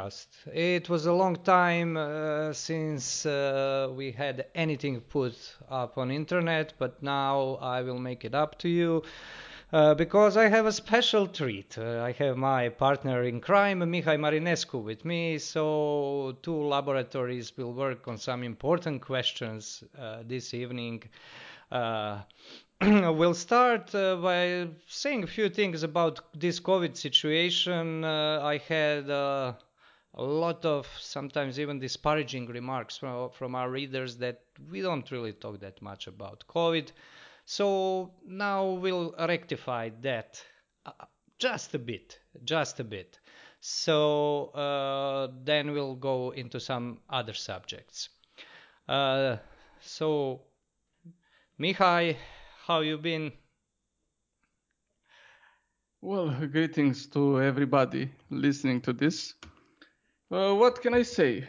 Podcast. It was a long time uh, since uh, we had anything put up on internet, but now I will make it up to you. Uh, because I have a special treat. Uh, I have my partner in crime, Mihai Marinescu, with me. So, two laboratories will work on some important questions uh, this evening. Uh, we'll start uh, by saying a few things about this COVID situation. Uh, I had a lot of sometimes even disparaging remarks from, from our readers that we don't really talk that much about COVID. So now we'll rectify that uh, just a bit, just a bit. So uh, then we'll go into some other subjects. Uh, so, Mihai, how you been? Well, greetings to everybody listening to this. Uh, what can I say?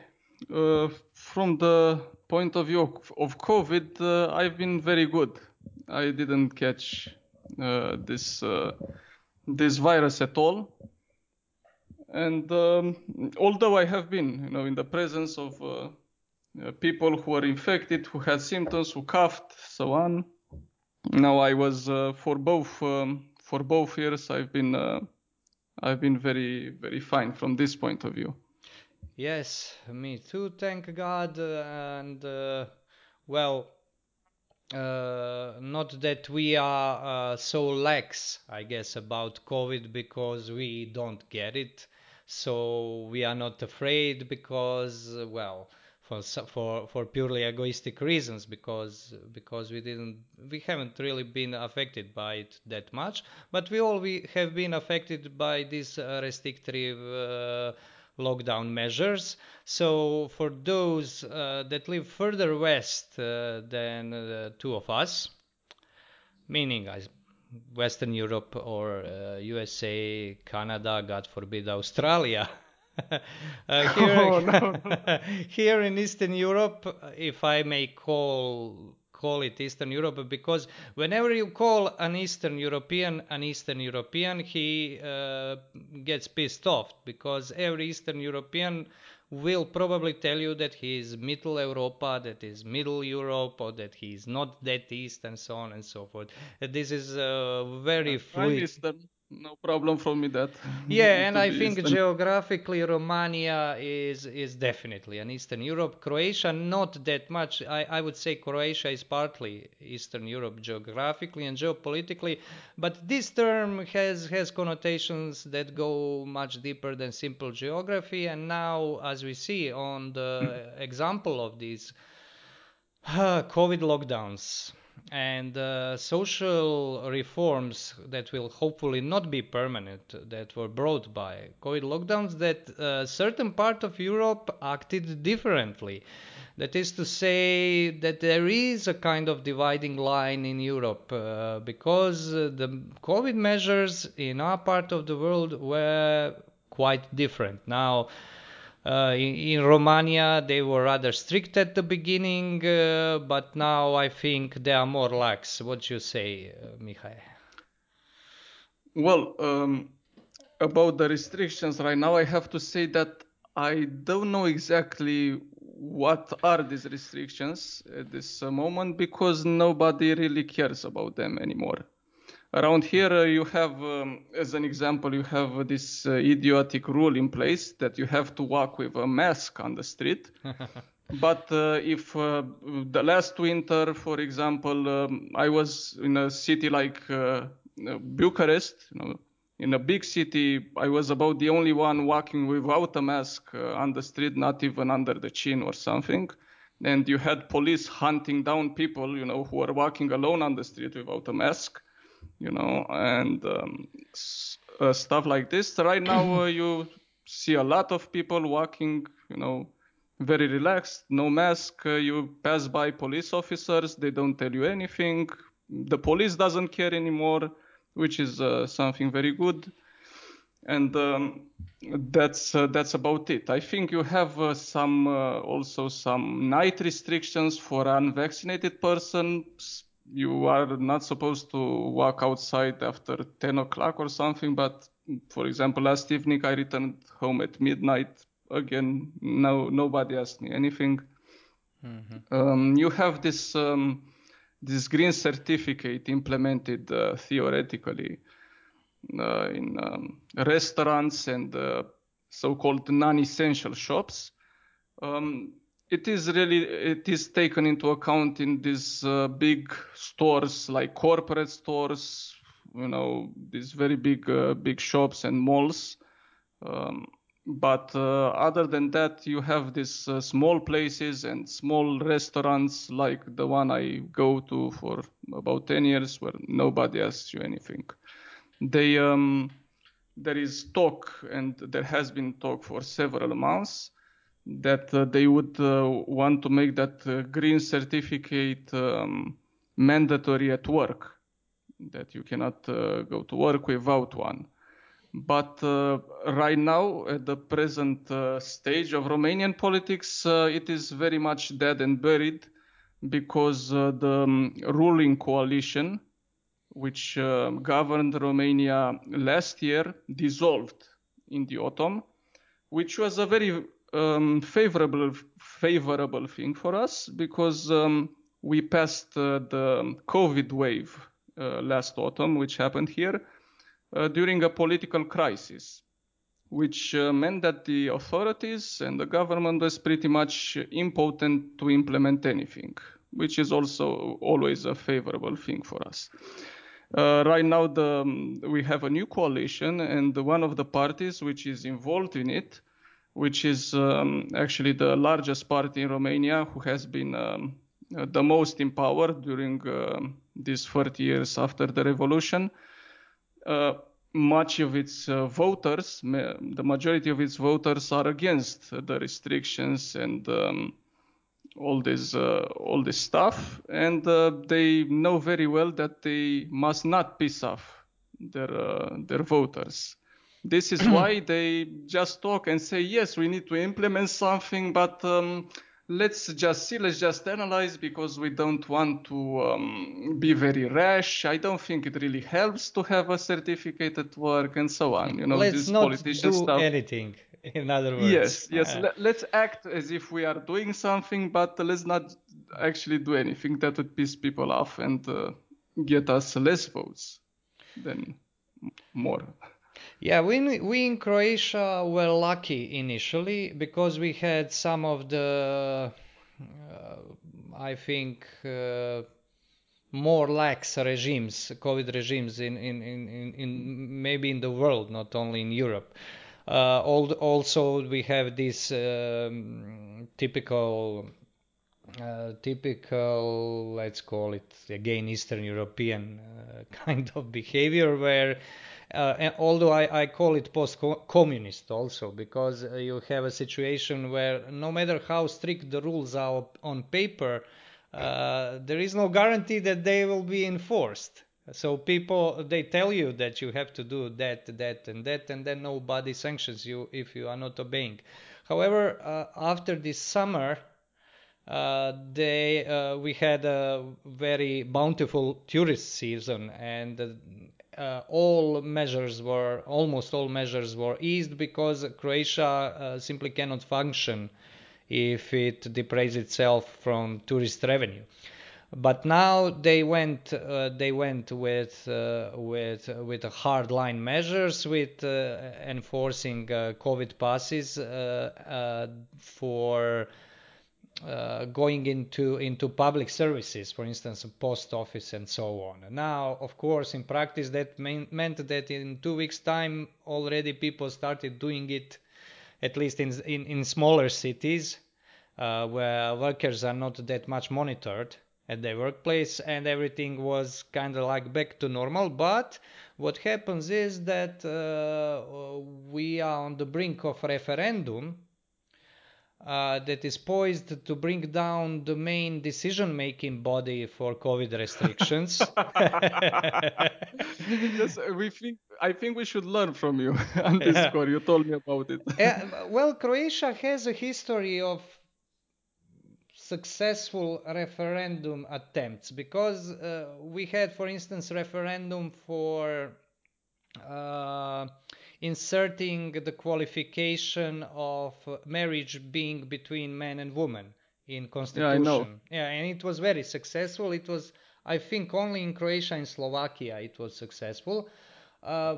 Uh, from the point of view of, COVID, uh, I've been very good. I didn't catch uh, this uh, this virus at all. And um, although I have been, you know, in the presence of uh, people who were infected, who had symptoms, who coughed, so on. Now I was for both um, for both years. I've been I've been very very fine from this point of view. Yes, me too. Thank God. And well, uh, not that we are uh, so lax, I guess, about COVID because we don't get it. So we are not afraid because, well, for for for purely egoistic reasons, because because we didn't, we haven't really been affected by it that much. But we all we have been affected by this uh, restrictive lockdown measures. So for those uh, that live further west uh, than the two of us, meaning Western Europe or uh, USA, Canada, God forbid, Australia. here, oh, no. here in Eastern Europe, if I may call call it Eastern Europe because whenever you call an Eastern European an Eastern European, he uh, gets pissed off because every Eastern European will probably tell you that he is Middle Europa, that is Middle Europe, or that he is not that East, and so on and so forth. This is uh, very fluid. Eastern no problem for me that. Yeah and i think eastern. geographically romania is is definitely an eastern europe. Croatia not that much. I, I would say croatia is partly eastern europe geographically and geopolitically but this term has has connotations that go much deeper than simple geography. And now as we see on the example of these uh, covid lockdowns and uh, social reforms that will hopefully not be permanent that were brought by covid lockdowns that a certain part of europe acted differently. That is to say that there is a kind of dividing line in europe uh, because uh, the covid measures in our part of the world were quite different. Now uh, in, in, Romania, they were rather strict at the beginning, uh, but now I think they are more lax. What do you say, uh, Mihai? Well, um, about the restrictions right now, I have to say that I don't know exactly what are these restrictions at this moment because nobody really cares about them anymore around here uh, you have um, as an example you have this uh, idiotic rule in place that you have to walk with a mask on the street. But uh, if uh, the last winter for example um, i was in a city like uh, bucharest you know, in a big city i was about the only one walking without a mask uh, on the street not even under the chin or something. And you had police hunting down people you know who were walking alone on the street without a mask you know, and um, uh, stuff like this. Right now, uh, you see a lot of people walking, you know, very relaxed, no mask. Uh, you pass by police officers, they don't tell you anything. The police doesn't care anymore, which is uh, something very good. And um, that's uh, that's about it. I think you have uh, some also some night restrictions for unvaccinated persons you are not supposed to walk outside after 10 o'clock or something, but for example, last evening I returned home at midnight. Again, no nobody asked me anything. Mm-hmm. Um, you have this um, this green certificate implemented uh, theoretically uh, in um, restaurants and uh, so-called non-essential shops. Um, it is really it is taken into account in these uh, big stores like corporate stores, you know, these very big uh, big shops and malls. Um, but uh, other than that, you have these uh, small places and small restaurants like the one I go to for about 10 years where nobody asks you anything. They, um, there is talk, and there has been talk for several months, that uh, they would uh, want to make that uh, green certificate um, mandatory at work, that you cannot uh, go to work without one. But right now, at the present stage of Romanian politics, it is very much dead and buried because the um, ruling coalition, which uh, governed Romania last year, dissolved in the autumn, which was a very um, favorable favorable thing for us because um, we passed uh, the COVID wave last autumn, which happened here uh, during a political crisis, which uh, meant that the authorities and the government was pretty much impotent to implement anything, which is also always a favorable thing for us. Uh, right now, the, um, we have a new coalition, and one of the parties which is involved in it, which is um, actually the largest party in Romania, who has been um, the most in power during uh, these 30 years after the revolution, uh, much of its uh, voters, the majority of its voters are against the restrictions and um, all this uh, all this stuff, and uh, they know very well that they must not piss off their uh, their voters. This is why they just talk and say yes, we need to implement something, but um, let's just see, let's just analyze because we don't want to um, be very rash. I don't think it really helps to have a certificate at work and so on. You know, let's this not politician do stuff. anything. In other words, yes, yes. Uh, let's act as if we are doing something, but let's not actually do anything that would piss people off and uh, get us less votes than more. Yeah, we we in Croatia were lucky initially because we had some of the, uh, I think, uh, more lax regimes, COVID regimes in, in, in, in maybe in the world, not only in Europe. Uh, also, we have this um, typical, uh, typical, let's call it again Eastern European uh, kind of behavior where uh, although I, I, call it post-communist also because uh, you have a situation where no matter how strict the rules are on paper, uh, there is no guarantee that they will be enforced. So people they tell you that you have to do that, that, and that, and then nobody sanctions you if you are not obeying. However, uh, after this summer, uh, they uh, we had a very bountiful tourist season and uh, all measures were almost all measures were eased because Croatia uh, simply cannot function if it deprives itself from tourist revenue. But now they went uh, they went with uh, with with hard line measures with enforcing COVID passes for uh, going into into public services, for instance, post office and so on. Now, of course, in practice, that mean, meant that in two weeks' time, already people started doing it, at least in in, in smaller cities, uh, where workers are not that much monitored at their workplace, and everything was kind of like back to normal. But what happens is that uh, we are on the brink of referendum uh, that is poised to bring down the main decision making body for COVID restrictions. yes, we think I think we should learn from you on this yeah. score. You told me about it. uh, well, Croatia has a history of successful referendum attempts because uh, we had, for instance, referendum for uh, inserting the qualification of marriage being between man and woman in constitution. Yeah, I know. Yeah, and it was very successful. It was, I think, only in Croatia and Slovakia it was successful. Uh,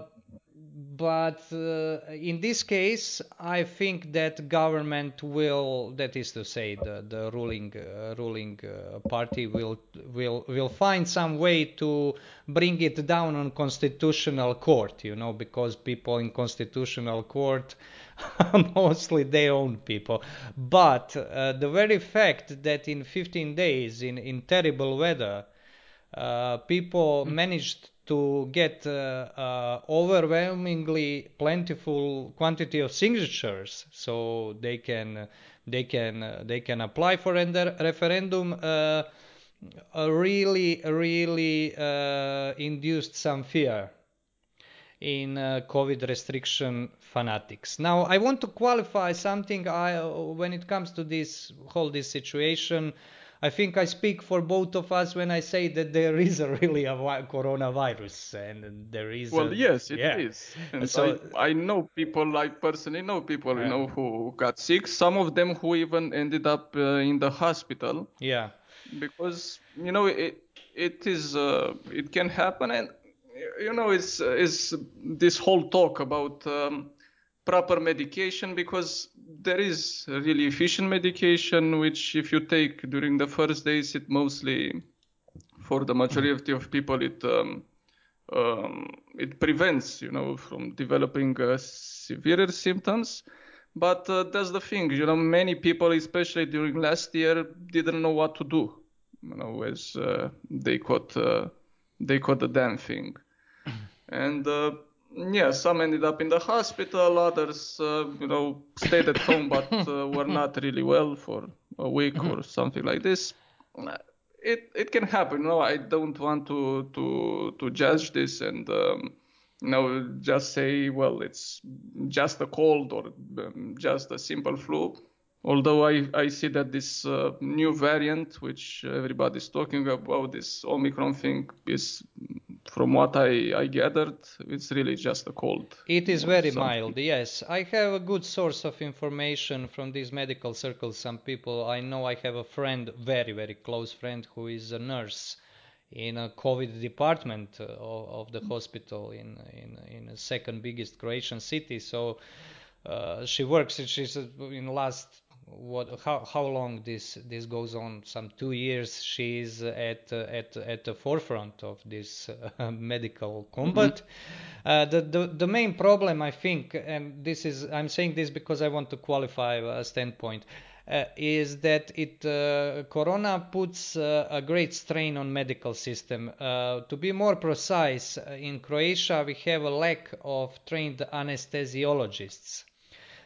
but uh, in this case, I think that government will, that is to say, the the ruling uh, ruling uh, party will will will find some way to bring it down on constitutional court. You know, because people in constitutional court mostly they own people. But uh, the very fact that in 15 days, in in terrible weather, uh, people managed to get uh, uh, overwhelmingly plentiful quantity of signatures so they can they can uh, they can apply for a referendum uh, really really uh, induced some fear in uh, covid restriction fanatics. Now i want to qualify something I, when it comes to this whole this situation I think I speak for both of us when I say that there is a really a coronavirus and there is. Well, a, yes, it yeah. is. And So- I, I know people, I personally know people, Yeah. you know, who got sick. Some of them who even ended up uh, in the hospital Yeah. because you know it it is uh, it can happen and you know it's it's this whole talk about um, proper medication because there is really efficient medication which if you take during the first days it mostly for the majority of people it um, um, it prevents you know from developing uh, severe symptoms. But uh, that's the thing you know many people especially during last year didn't know what to do you know as uh, they caught uh, they caught the damn thing. And uh, yeah some ended up in the hospital others uh, you know stayed at home but uh, were not really well for a week or something like this. It it can happen you know i don't want to to to judge this and um, you know just say well it's just a cold or um, just a simple flu. Although i i see that this uh, new variant which everybody's talking about this omicron thing is from what i i gathered it's really just a cold It is very something. mild, yes. I have a good source of information from these medical circles. Some people I know, I have a friend, very, very close friend, who is a nurse in a COVID department uh, of, of the hospital in, in, in the second biggest Croatian city. So uh, she works, she's uh, in last what how how long this this goes on? Some two years she's at uh, at at the forefront of this uh, medical combat. Uh, the, the the main problem i think and this is i'm saying this because i want to qualify a standpoint uh, is that it uh, corona puts uh, a great strain on medical system. Uh, to be more precise in croatia we have a lack of trained anesthesiologists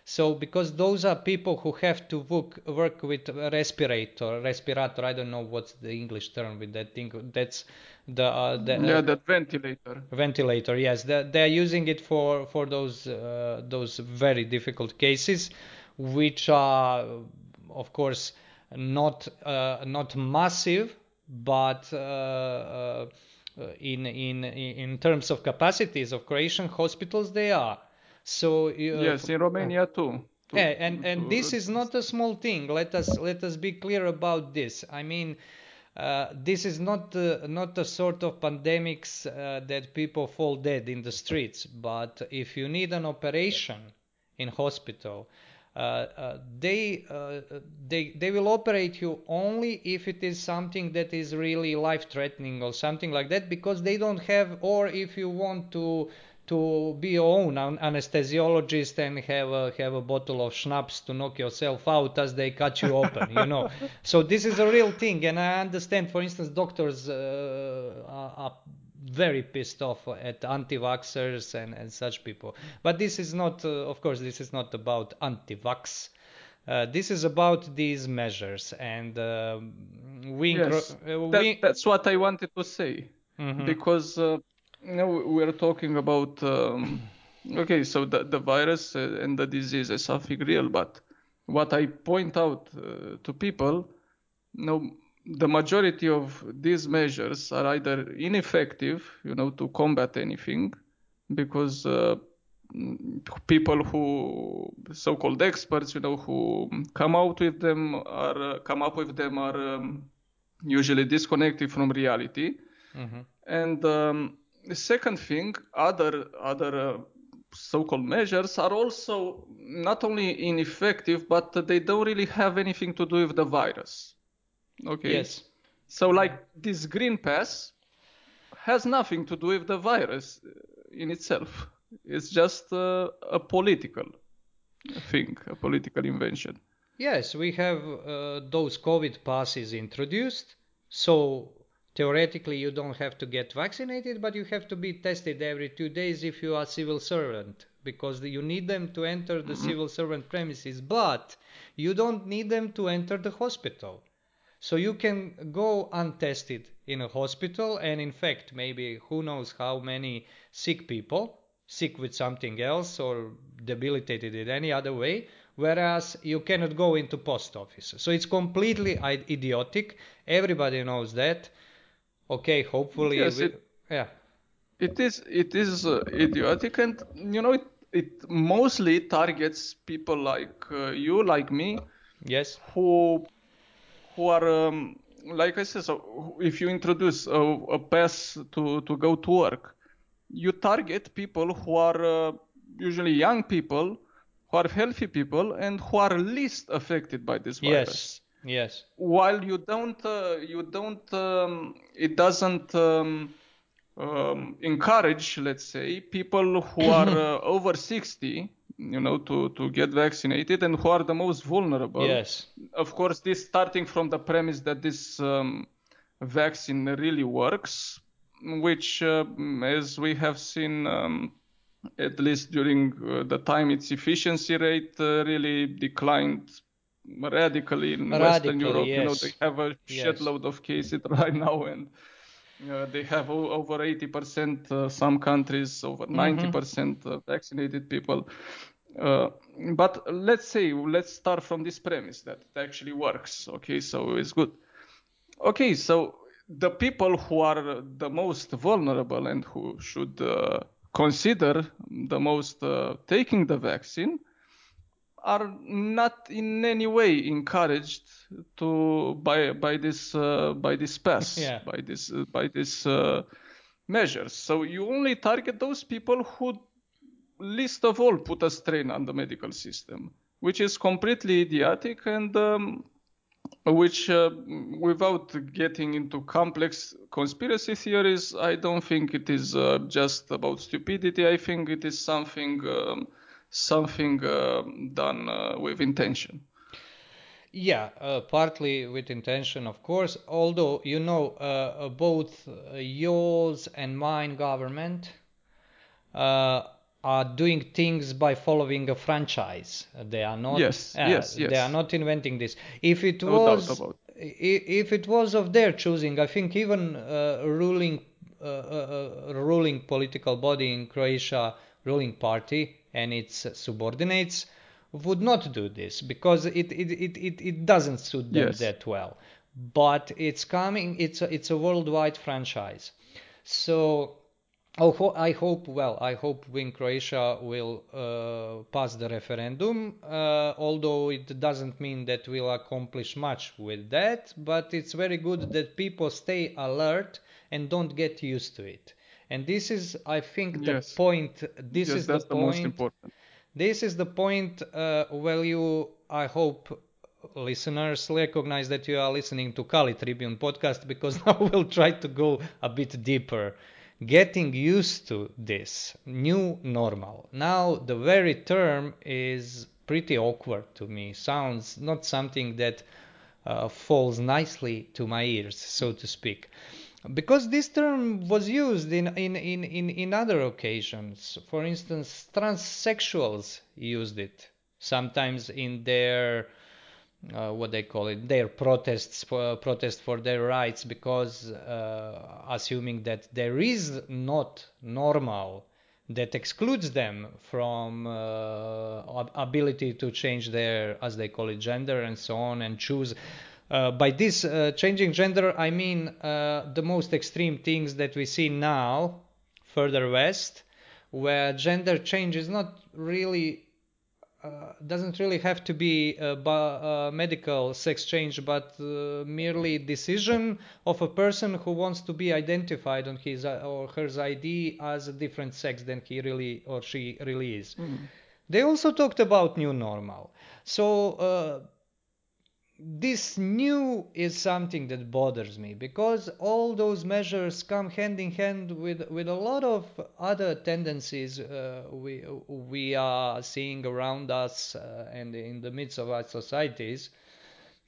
so because those are people who have to work, work with respirator, respirator. I don't know what's the English term with that thing. That's the uh, the yeah uh, that ventilator ventilator. Yes, they they're using it for for those uh, those very difficult cases, which are of course not uh, not massive, but uh, uh, in in in terms of capacities of Croatian hospitals they are. So uh, yes in romania too To- yeah, and and to- this is not a small thing. Let us let us be clear about this. I mean, uh, this is not uh, not a sort of pandemics uh, that people fall dead in the streets. But if you need an operation in hospital, uh, uh, they uh, they they will operate you only if it is something that is really life threatening or something like that because they don't have or if you want to to be your own an- anesthesiologist and have a have a bottle of schnapps to knock yourself out as they cut you open you know. So this is a real thing and i understand for instance doctors uh, are, are very pissed off at anti-vaxxers and, and such people. But this is not uh, of course this is not about anti-vax. Uh, this is about these measures and um we, yes. uh, that, we that's what i wanted to say. Mhm. because know we're talking about um, okay so the, the virus uh, and the disease is something real but what i point out uh, to people you know the majority of these measures are either ineffective you know to combat anything because uh, people who so-called experts, you know, who come out with them are uh, come up with them are um, usually disconnected from reality. Mhm. And um, the second thing, other other uh, so-called measures are also not only ineffective, but they don't really have anything to do with the virus. Okay. Yes. So like this green pass has nothing to do with the virus uh, in itself. It's just uh, a political thing, a political invention. Yes, we have uh, those COVID passes introduced. So theoretically, you don't have to get vaccinated, but you have to be tested every two days if you are civil servant because you need them to enter the mm-hmm. civil servant premises, but you don't need them to enter the hospital. So you can go untested in a hospital and infect maybe who knows how many sick people, sick with something else or debilitated in any other way, whereas you cannot go into post office. So it's completely idiotic. Everybody knows that. Okay, hopefully, Yes, we- it- yeah, It is it is uh, idiotic, and you know it it mostly targets people like uh, you, like me, yes, who who are um, like I said. So if you introduce a, a pass to to go to work, you target people who are uh, usually young people, who are healthy people, and who are least affected by this virus. yes, yes, While you don't, uh, you don't, um, it doesn't. Um, um, encourage, let's say, people who are uh, over 60, you know, to, to get vaccinated and who are the most vulnerable. yes, Of course, this starting from the premise that this um, vaccine really works, which, uh, as we have seen, um, at least during uh, the time its efficiency rate uh, really declined radically in Western Radically, Europe. You know, they have a Yes. shitload of cases right now and uh, they have over 80%, uh, some countries over Mm-hmm. 90% uh, vaccinated people. Uh, but let's say, let's start from this premise that it actually works. Okay, so it's good. Okay, so the people who are the most vulnerable and who should uh, consider the most uh, taking the vaccine are not in any way encouraged to by by this uh, by this pass Yeah. by this uh, by this uh, measures. So you only target those people who least of all put a strain on the medical system, which is completely idiotic and um, which, uh, without getting into complex conspiracy theories, I don't think it is uh, just about stupidity. I think it is something um, something uh, done uh, with intention. Yeah, uh, partly with intention, of course. Although you know, uh, uh, both yours and mine government uh, are doing things by following a franchise. They are not. Yes, uh, yes, They are not inventing this. If it No was, if it was of their choosing, I think even uh, ruling, uh, uh, uh, ruling political body in Croatia, ruling party and its subordinates would not do this because it it, it, it, it doesn't suit them Yes. that well. But it's coming. It's a, it's a worldwide franchise. So Oh, I hope, well, I hope when Croatia will uh, pass the referendum, uh, although it doesn't mean that we'll accomplish much with that, but it's very good that people stay alert and don't get used to it. And this is, I think, the Yes. point. This yes, is the the, most point. important. This is the point uh, where you, I hope, listeners recognize that you are listening to Kali Tribune podcast because now we'll try to go a bit deeper. Getting used to this new normal. Now, the very term is pretty awkward to me. Sounds not something that uh, falls nicely to my ears, so to speak because this term was used in, in, in, in, in other occasions. For instance, transsexuals used it sometimes in their uh, what they call it their protests for protest for their rights because uh, assuming that there is not normal that excludes them from uh, ability to change their as they call it gender and so on and choose uh, by this uh, changing gender i mean uh, the most extreme things that we see now further west where gender change is not really uh, doesn't really have to be a uh, medical sex change, but uh, merely decision of a person who wants to be identified on his uh, or her ID as a different sex than he really or she really is. Mm. They also talked about new normal. So uh, this new is something that bothers me because all those measures come hand in hand with with a lot of other tendencies uh, we we are seeing around us uh, and in the midst of our societies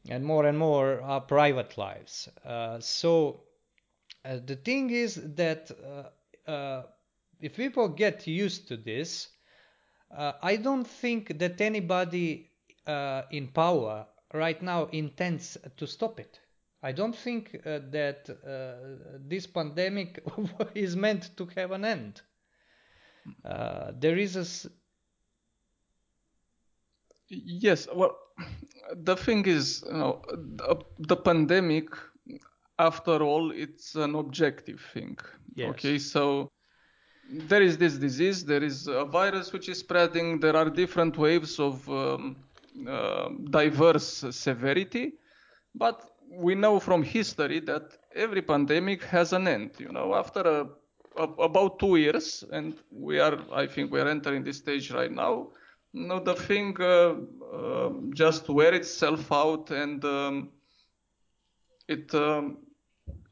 and more and more our private lives. Uh, so uh, the thing is that uh, uh, if people get used to this i don't think that anybody in power right now intends to stop it. I don't think uh, that uh, this pandemic is meant to have an end. Uh, there is a. S- yes, well, the thing is, you know, the, the pandemic, after all, it's an objective thing. Yes. Okay, so there is this disease, there is a virus which is spreading, there are different waves of. Um, diverse severity, but we know from history that every pandemic has an end. You know, after a, a, about two years, and we are, I think, we are entering this stage right now. You know, the thing uh, uh, just wear itself out, and um, it um,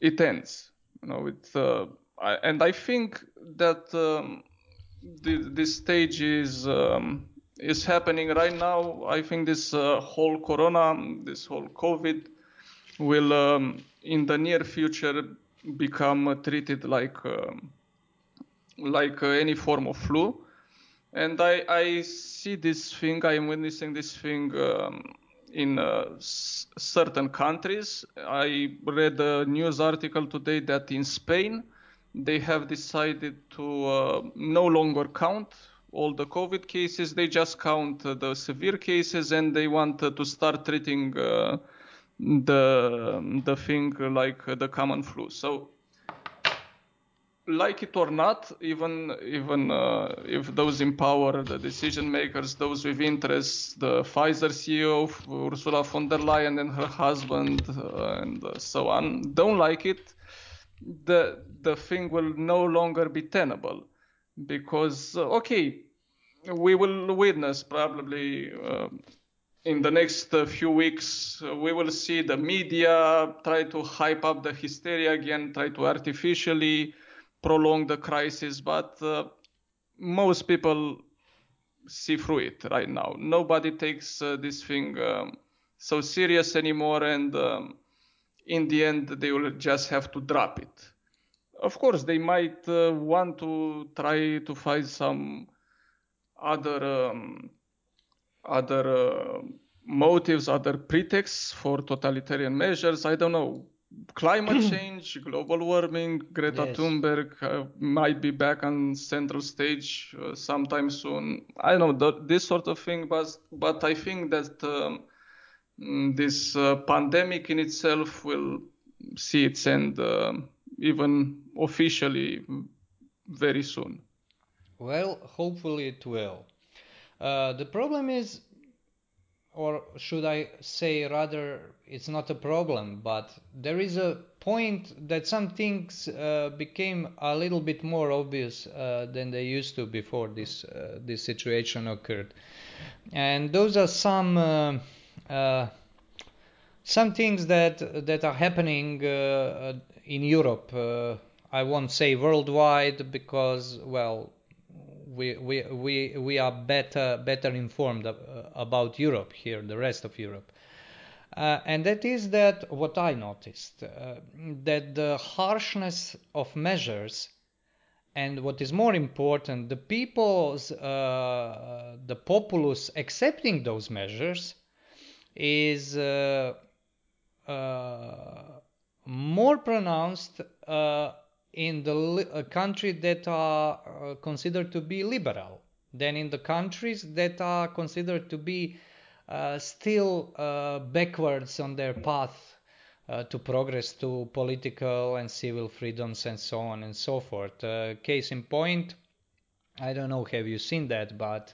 it ends. You know, it uh, I, and I think that um, the, this stage is um, is happening right now. I think this uh, whole corona, this whole COVID, will um, in the near future become treated like um, like uh, any form of flu. And I, I see this thing, I am witnessing this thing um, in uh, s- certain countries. I read a news article today that in Spain they have decided to uh, no longer count all the COVID cases. They just count uh, the severe cases and they want uh, to start treating uh, the the thing like the common flu. So, like it or not, even even uh, if those in power, the decision makers, those with interest, the Pfizer CEO Ursula von der Leyen and her husband uh, and so on, don't like it, the the thing will no longer be tenable because uh, okay we will witness probably uh, in the next uh, few weeks uh, we will see the media try to hype up the hysteria again try to artificially prolong the crisis but uh, most people see through it right now. Nobody takes uh, this thing um, so serious anymore and um, in the end they will just have to drop it of course they might uh, want to try to find some other um, other uh, motives, other pretexts for totalitarian measures. I don't know. Climate change, global warming, Greta yes. Thunberg uh, might be back on central stage uh, sometime soon. I don't know this sort of thing, but but I think that um, this uh, pandemic in itself will see its end uh, even officially very soon. Well, hopefully it will. Uh, the problem is, or should I say rather, it's not a problem, but there is a point that some things uh, became a little bit more obvious uh, than they used to before this uh, this situation occurred, and those are some uh, uh, some things that that are happening in Europe. I won't say worldwide because, well, we, we, we, we are better, better informed about Europe here, the rest of Europe. Uh, and that is that what I noticed uh, that the harshness of measures and what is more important, the people's, uh, the populace accepting those measures is uh, uh, more pronounced uh, in the uh, countries that are uh, considered to be liberal than in the countries that are considered to be uh, still uh, backwards on their path uh, to progress to political and civil freedoms and so on and so forth. Uh, case in point, I don't know, have you seen that? But uh,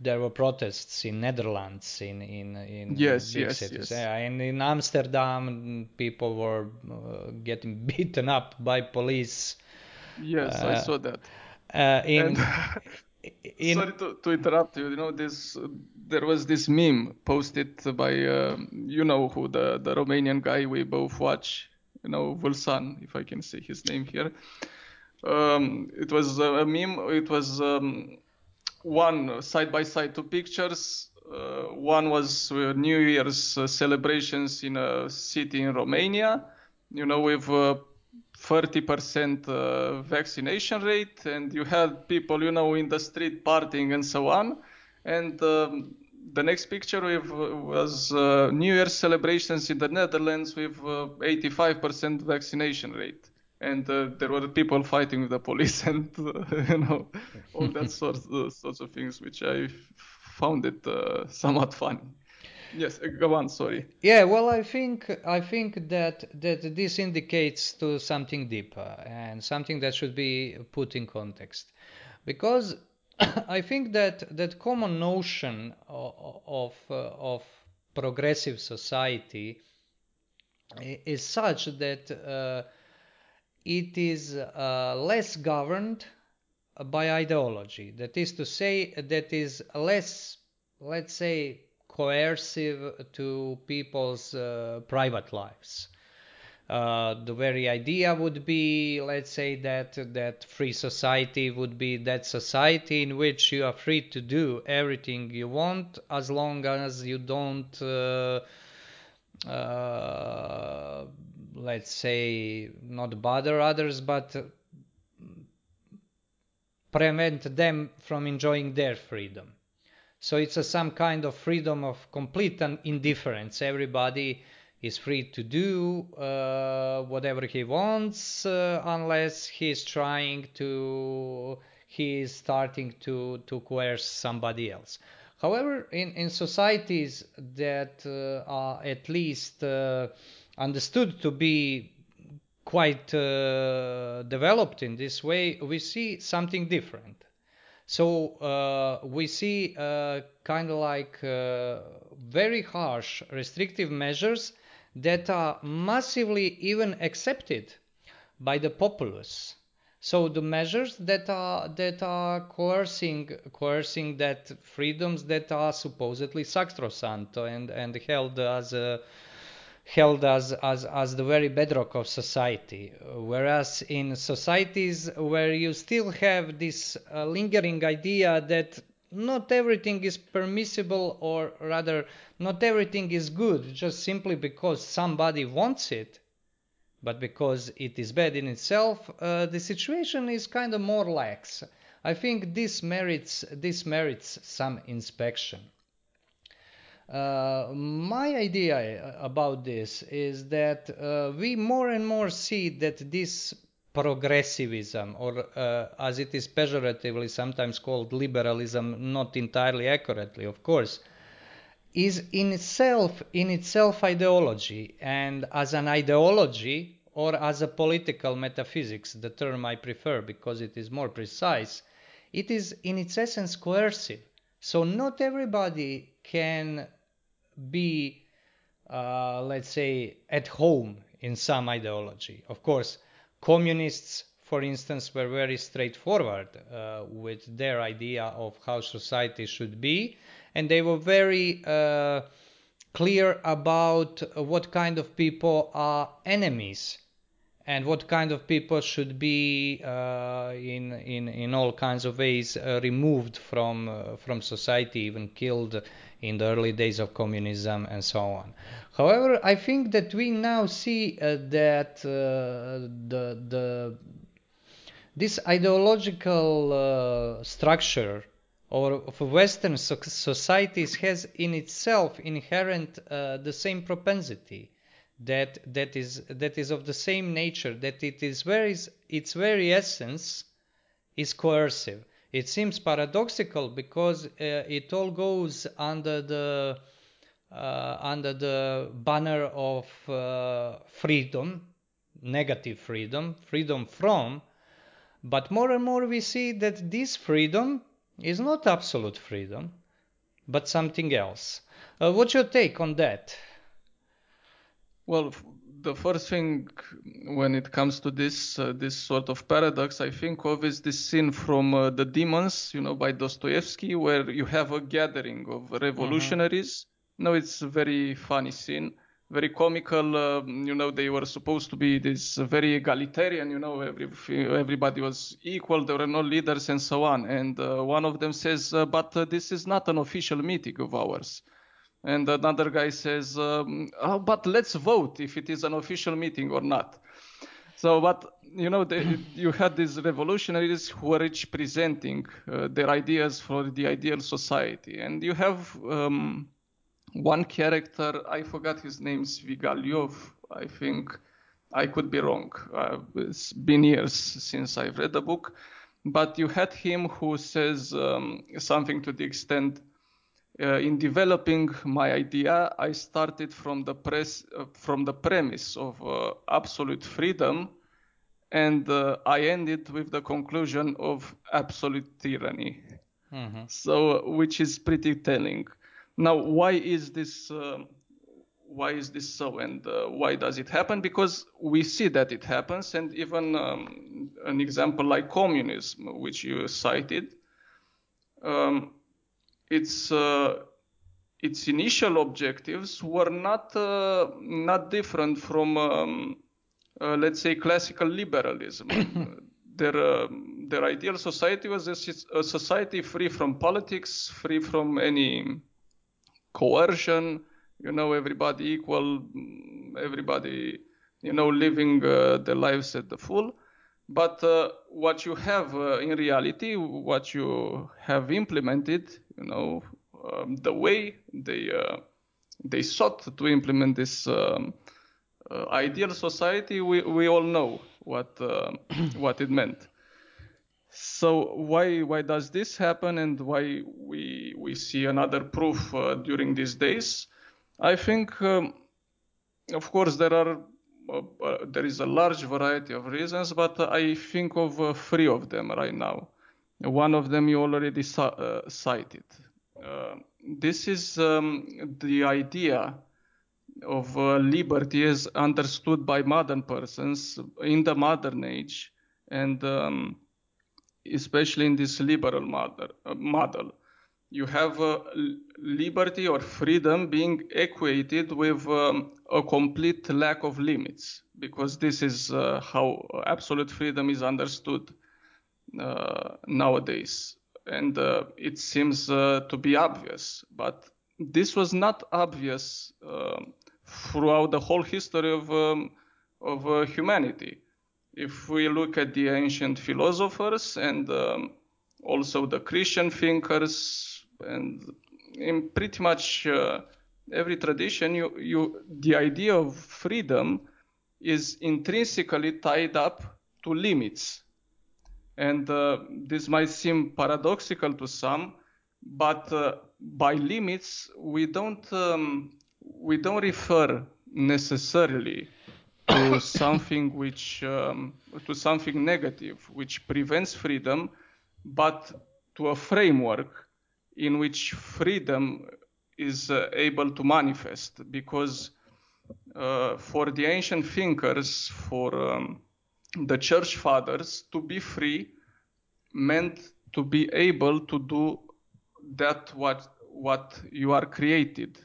there were protests in Netherlands, in in in yes, big yes, cities, yes. yeah, and in Amsterdam, people were uh, getting beaten up by police. Yes, I Uh, saw that. Uh, in in sorry to, to interrupt you. You know, this uh, there was this meme posted by uh, you know who the the Romanian guy we both watch. You know, Vulsan, if I can say his name here. Um, it was a meme. It was um, one side by side two pictures. Uh, one was uh, New Year's uh, celebrations in a city in Romania. You know, with uh, 30% uh, vaccination rate, and you had people, you know, in the street partying and so on. And um, the next picture with, was uh, New Year's celebrations in the Netherlands with uh, 85% vaccination rate. And uh, there were people fighting with the police and, uh, you know, all that sorts, uh, sorts of things, which I found it uh, somewhat funny. Yes, uh, go on, sorry. Yeah, well, I think I think that that this indicates to something deeper and something that should be put in context, because I think that that common notion of of, of progressive society is such that uh, it is uh, less governed by ideology. That is to say, that is less, let's say, coercive to people's uh, private lives. Uh, the very idea would be, let's say, that that free society would be that society in which you are free to do everything you want as long as you don't, uh, uh, let's say, not bother others, but prevent them from enjoying their freedom. So it's a, some kind of freedom of complete indifference. Everybody is free to do uh, whatever he wants uh, unless he's trying to he is starting to to coerce somebody else. However, in, in societies that uh, are at least uh, understood to be quite uh, developed in this way, we see something different. So uh, we see uh, kind of like uh, very harsh restrictive measures that are massively even accepted by the populace. So the measures that are that are coercing coercing that freedoms that are supposedly sacrosanct and and held as a held as, as, as the very bedrock of society. Whereas in societies where you still have this uh, lingering idea that not everything is permissible, or rather, not everything is good just simply because somebody wants it, but because it is bad in itself, uh, the situation is kind of more lax. I think this merits this merits some inspection. Uh, my idea about this is that uh, we more and more see that this progressivism, or uh, as it is pejoratively sometimes called liberalism, not entirely accurately, of course, is in itself in itself ideology, and as an ideology or as a political metaphysics, the term I prefer because it is more precise, it is in its essence coercive. So not everybody can be, uh, let's say, at home in some ideology. Of course, communists, for instance, were very straightforward uh, with their idea of how society should be, and they were very uh, clear about what kind of people are enemies and what kind of people should be uh, in, in, in all kinds of ways uh, removed from, uh, from society, even killed in the early days of communism and so on. However, I think that we now see uh, that uh, the, the, this ideological uh, structure or of Western societies has in itself inherent the same propensity that that is that is of the same nature that it is very its very essence is coercive it seems paradoxical because uh, it all goes under the uh, under the banner of uh, freedom negative freedom freedom from But more and more we see that this freedom is not absolute freedom, but something else. Uh, what's your take on that? Well, the first thing when it comes to this uh, this sort of paradox I think of is this scene from uh, The Demons, you know, by Dostoevsky, where you have a gathering of revolutionaries. Mm-hmm. No, it's a very funny scene, very comical. Uh, you know, they were supposed to be this very egalitarian. You know, every, everybody was equal. There were no leaders and so on. And uh, one of them says, uh, "But uh, this is not an official meeting of ours." And another guy says, um, oh, but let's vote if it is an official meeting or not. So, but you know, the, you had these revolutionaries who were each presenting uh, their ideas for the ideal society, and you have um, one character. I forgot his name, Svigalyov. I think I could be wrong. Uh, it's been years since I've read the book, but you had him who says um, something to the extent uh, in developing my idea, I started from the press uh, from the premise of uh, absolute freedom, and uh, I ended with the conclusion of absolute tyranny. Mm-hmm. So, which is pretty telling. Now, why is this? Uh, why is this so, and uh, why does it happen? Because we see that it happens, and even um, an example like communism, which you cited. Um, its uh, its initial objectives were not uh, not different from um, uh, let's say classical liberalism. their uh, their ideal society was a, a, society free from politics, free from any coercion. You know, everybody equal, everybody you know living uh, their lives at the full. But uh, what you have uh, in reality, what you have implemented, you know, um, the way they uh, they sought to implement this um, uh, ideal society, we, we all know what what it meant. So why why does this happen, and why we we see another proof uh, during these days? I think, um, of course, there are there is a large variety of reasons, but I think of uh, three of them right now. One of them you already cited. this is um, the idea of uh, liberty as understood by modern persons in the modern age, and um, especially in this liberal model. Uh, model you have uh, liberty or freedom being equated with um, a complete lack of limits, because this is uh, how absolute freedom is understood uh, nowadays. And uh, it seems uh, to be obvious, but this was not obvious um, throughout the whole history of, um, of uh, humanity. If we look at the ancient philosophers and um, also the Christian thinkers, and in pretty much uh, every tradition, you, you, the idea of freedom is intrinsically tied up to limits. And uh, this might seem paradoxical to some, but uh, by limits, we don't, um, we don't refer necessarily to something which, um, to something negative, which prevents freedom, but to a framework in which freedom is uh, able to manifest because uh, for the ancient thinkers, for um, the church fathers, to be free meant to be able to do that what what you are created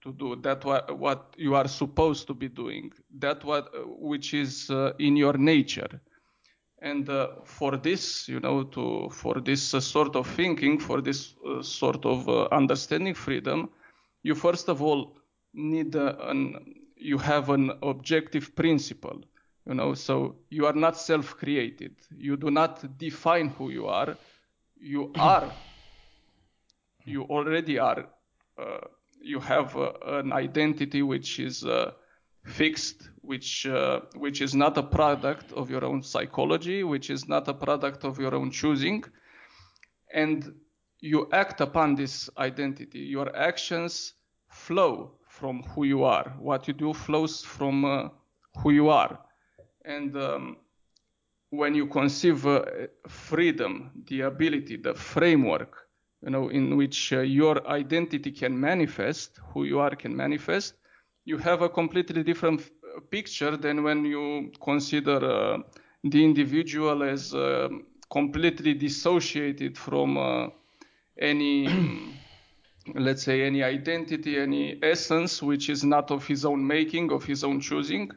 to do that what, what you are supposed to be doing that what which is uh, in your nature and uh, for this, you know, to for this uh, sort of thinking, for this uh, sort of uh, understanding freedom, you first of all need uh, an you have an objective principle, you know. So you are not self-created. You do not define who you are. You are. You already are. Uh, you have an identity which is fixed, which uh, which is not a product of your own psychology, which is not a product of your own choosing, and you act upon this identity. Your actions flow from who you are. What you do flows from uh, who you are, and um, when you conceive uh, freedom, the ability, the framework, you know, in which uh, your identity can manifest, who you are can manifest, you have a completely different picture than when you consider uh, the individual as uh, completely dissociated from uh, any, let's say, any identity, any essence which is not of his own making, of his own choosing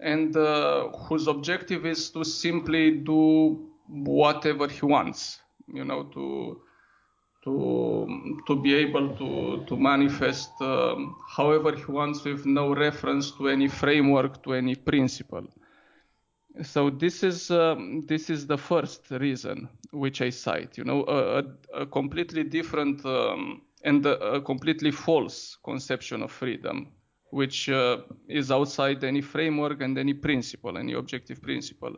and uh, whose objective is to simply do whatever he wants, you know, to to to be able to to manifest um, however he wants with no reference to any framework, to any principle. So this is um, this is the first reason which I cite. You know, a, a, a completely different um, and a, a completely false conception of freedom which uh, is outside any framework and any principle, any objective principle.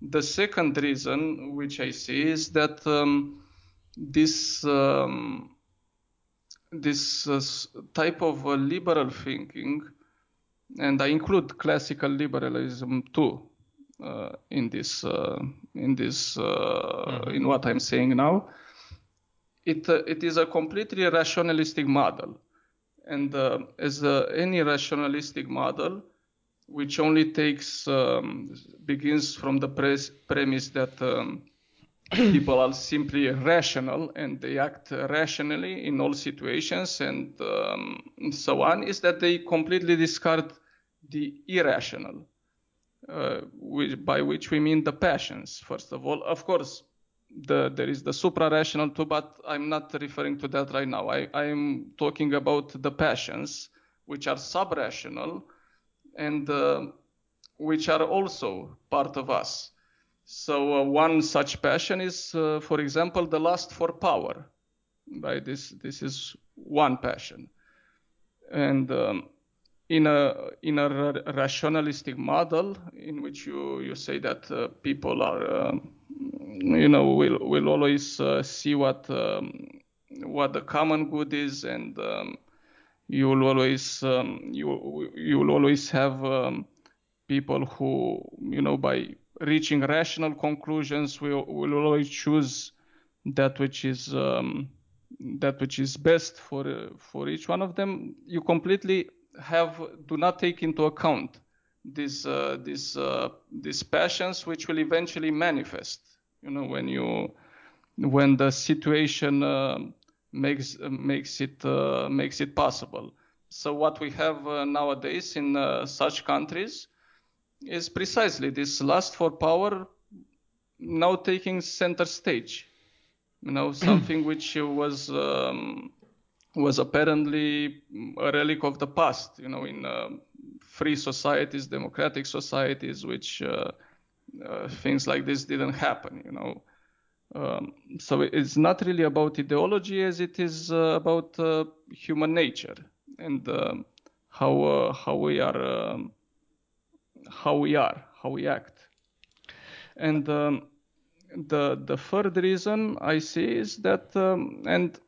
The second reason which I see is that um, this um, this uh, type of uh, liberal thinking, and I include classical liberalism too uh, in this uh, in this uh, mm-hmm. in what I'm saying now. It it is a completely rationalistic model and uh, as uh, any rationalistic model, which only takes um, begins from the pres- premise that um, people are simply rational and they act rationally in all situations and um, so on, is that they completely discard the irrational, uh, which, by which we mean the passions. First of all, of course, the, there is the supra-rational too, but I'm not referring to that right now. I, I'm talking about the passions, which are sub-rational and uh, which are also part of us. So uh, one such passion is, uh, for example, the lust for power. Right? This this is one passion, and um, in a in a rationalistic model in which you you say that uh, people are um, you know will will always uh, see what um, what the common good is and um, you will always um, you you will always have people who you know by reaching rational conclusions will will always choose that which is um, that which is best for uh, for each one of them. You completely have do not take into account these uh, these uh, these passions which will eventually manifest. You know when you when the situation uh, makes makes it uh, makes it possible. So what we have uh, nowadays in uh, such countries is precisely this lust for power now taking center stage you know something which was um, was apparently a relic of the past you know in uh, free societies democratic societies which uh, uh, things like this didn't happen, you know. Um, so it's not really about ideology as it is uh, about uh, human nature and um, how uh, how we are um, how we are how we act. And um, the the third reason I see is that um, and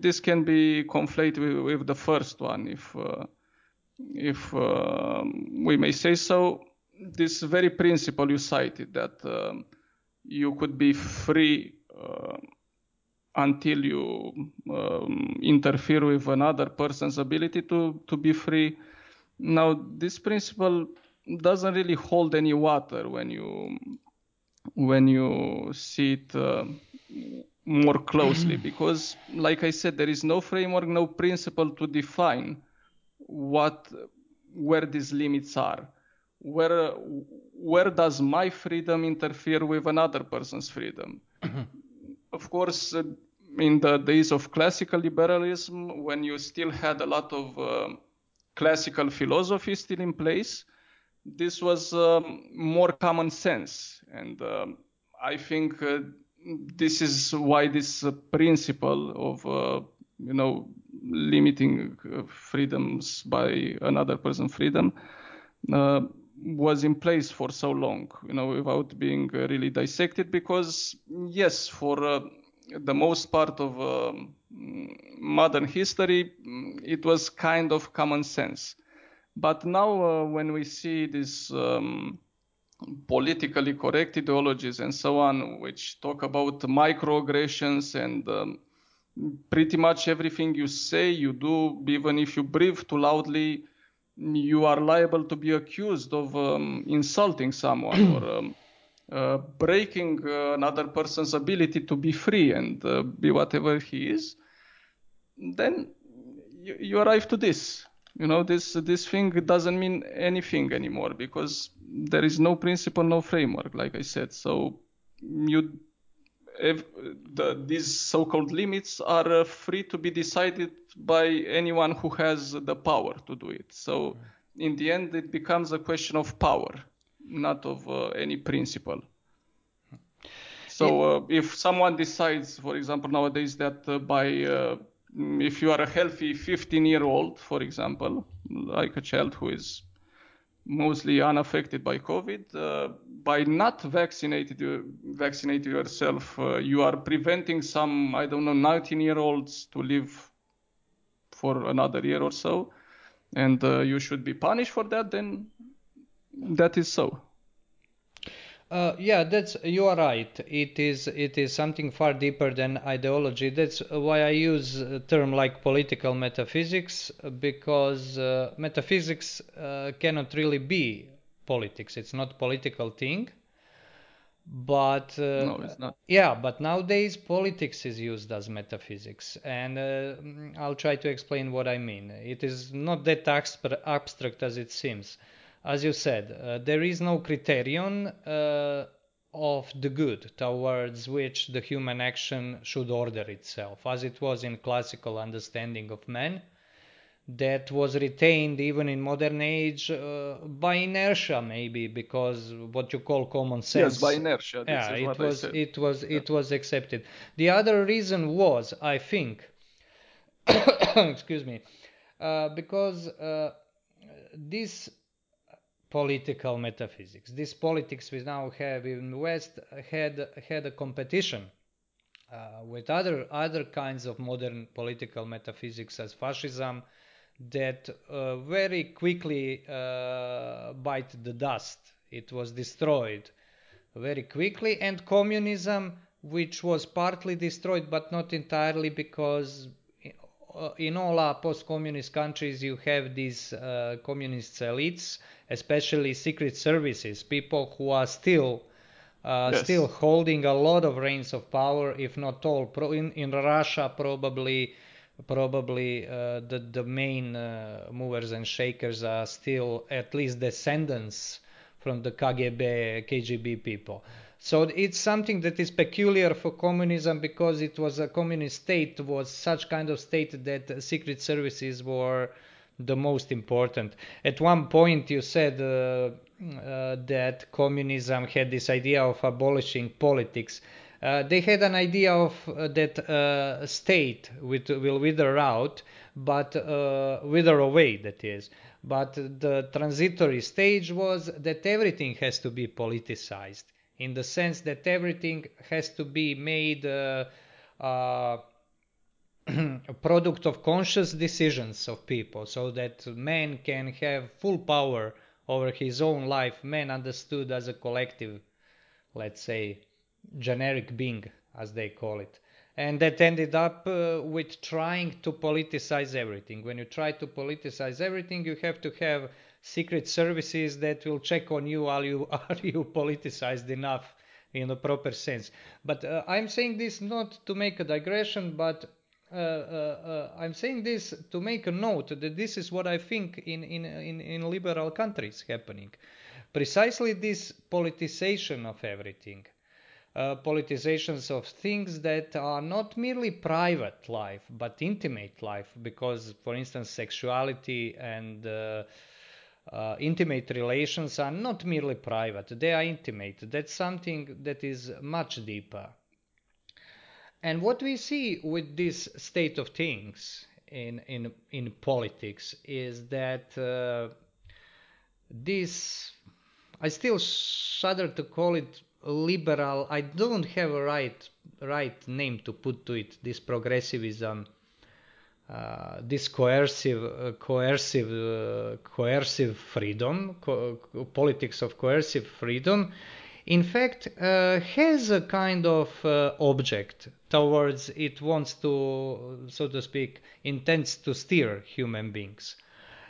this can be conflated with, with the first one if uh, if um, we may say so this very principle you cited that um, you could be free uh, until you um, interfere with another person's ability to, to be free. Now, this principle doesn't really hold any water when you when you see it uh, more closely because like i said there is no framework no principle to define what where these limits are where where does my freedom interfere with another person's freedom? of course, uh, in the days of classical liberalism, when you still had a lot of uh, classical philosophy still in place, this was um, more common sense, and um, I think uh, this is why this uh, principle of uh, you know limiting uh, freedoms by another person's freedom was in place for so long, you know, without being uh, really dissected. Because yes, for uh, the most part of uh, modern history, it was kind of common sense. But now, uh, when we see this um, politically correct ideologies and so on, which talk about microaggressions and um, pretty much everything you say, you do, even if you breathe too loudly, you are liable to be accused of um, insulting someone or um, uh, breaking uh, another person's ability to be free and uh, be whatever he is, then you, you arrive to this. You know, this this thing doesn't mean anything anymore because there is no principle, no framework, like I said. So you if the, these so-called limits are uh, free to be decided by anyone who has the power to do it. So in the end, it becomes a question of power, not of uh, any principle. So uh, if someone decides, for example, nowadays that uh, by uh, if you are a healthy 15-year-old, for example, like a child who is mostly unaffected by COVID. Uh, by not vaccinated you, vaccinating yourself, uh, you are preventing some I don't know 19 year olds to live for another year or so, and uh, you should be punished for that. Then that is so. Uh, yeah, that's you are right. It is it is something far deeper than ideology. That's why I use a term like political metaphysics because uh, metaphysics uh, cannot really be politics. It's not political thing. But uh, no, it's not. Yeah, but nowadays politics is used as metaphysics, and uh, I'll try to explain what I mean. It is not that abstract as it seems as you said, uh, there is no criterion uh, of the good towards which the human action should order itself, as it was in classical understanding of man, that was retained even in modern age uh, by inertia, maybe because what you call common sense. Yes, by inertia. yeah, it was it was yeah. it was accepted. The other reason was, I think, excuse me, uh, because uh, this political metaphysics. This politics we now have in the West had had a competition uh, with other other kinds of modern political metaphysics as fascism that uh, very quickly uh, bite the dust. It was destroyed very quickly, and communism, which was partly destroyed but not entirely because uh, in all our post-communist countries you have these uh, communist elites especially secret services, people who are still uh, yes. still holding a lot of reins of power, if not all. Pro- in, in Russia, probably probably uh, the the main uh, movers and shakers are still at least descendants from the KGB KGB people. So it's something that is peculiar for communism because it was a communist state was such kind of state that secret services were the most important. At one point, you said uh, uh, that communism had this idea of abolishing politics. Uh, they had an idea of uh, that uh, state with, will wither out, but uh, wither away, that is. But the transitory stage was that everything has to be politicized, in the sense that everything has to be made a product of conscious decisions of people so that man can have full power over his own life man understood as a collective let's say generic being as they call it. And that ended up uh, with trying to politicize everything. When you try to politicize everything you have to have secret services that will check on you are you are you politicized enough in a proper sense but uh, i'm saying this not to make a digression but uh, uh, uh, I'm saying this to make a note that this is what I think in, in, in, in liberal countries happening. Precisely this politicization of everything. Uh, politizations of things that are not merely private life but intimate life because for instance sexuality and uh, intimate relations are not merely private they are intimate that's something that is much deeper and what we see with this state of things in in in politics is that uh, this I still shudder to call it liberal. I don't have a right right name to put to it. This progressivism uh, this coercive, uh, coercive, uh, coercive freedom, co- politics of coercive freedom, in fact, uh, has a kind of uh, object towards it wants to, so to speak, intends to steer human beings.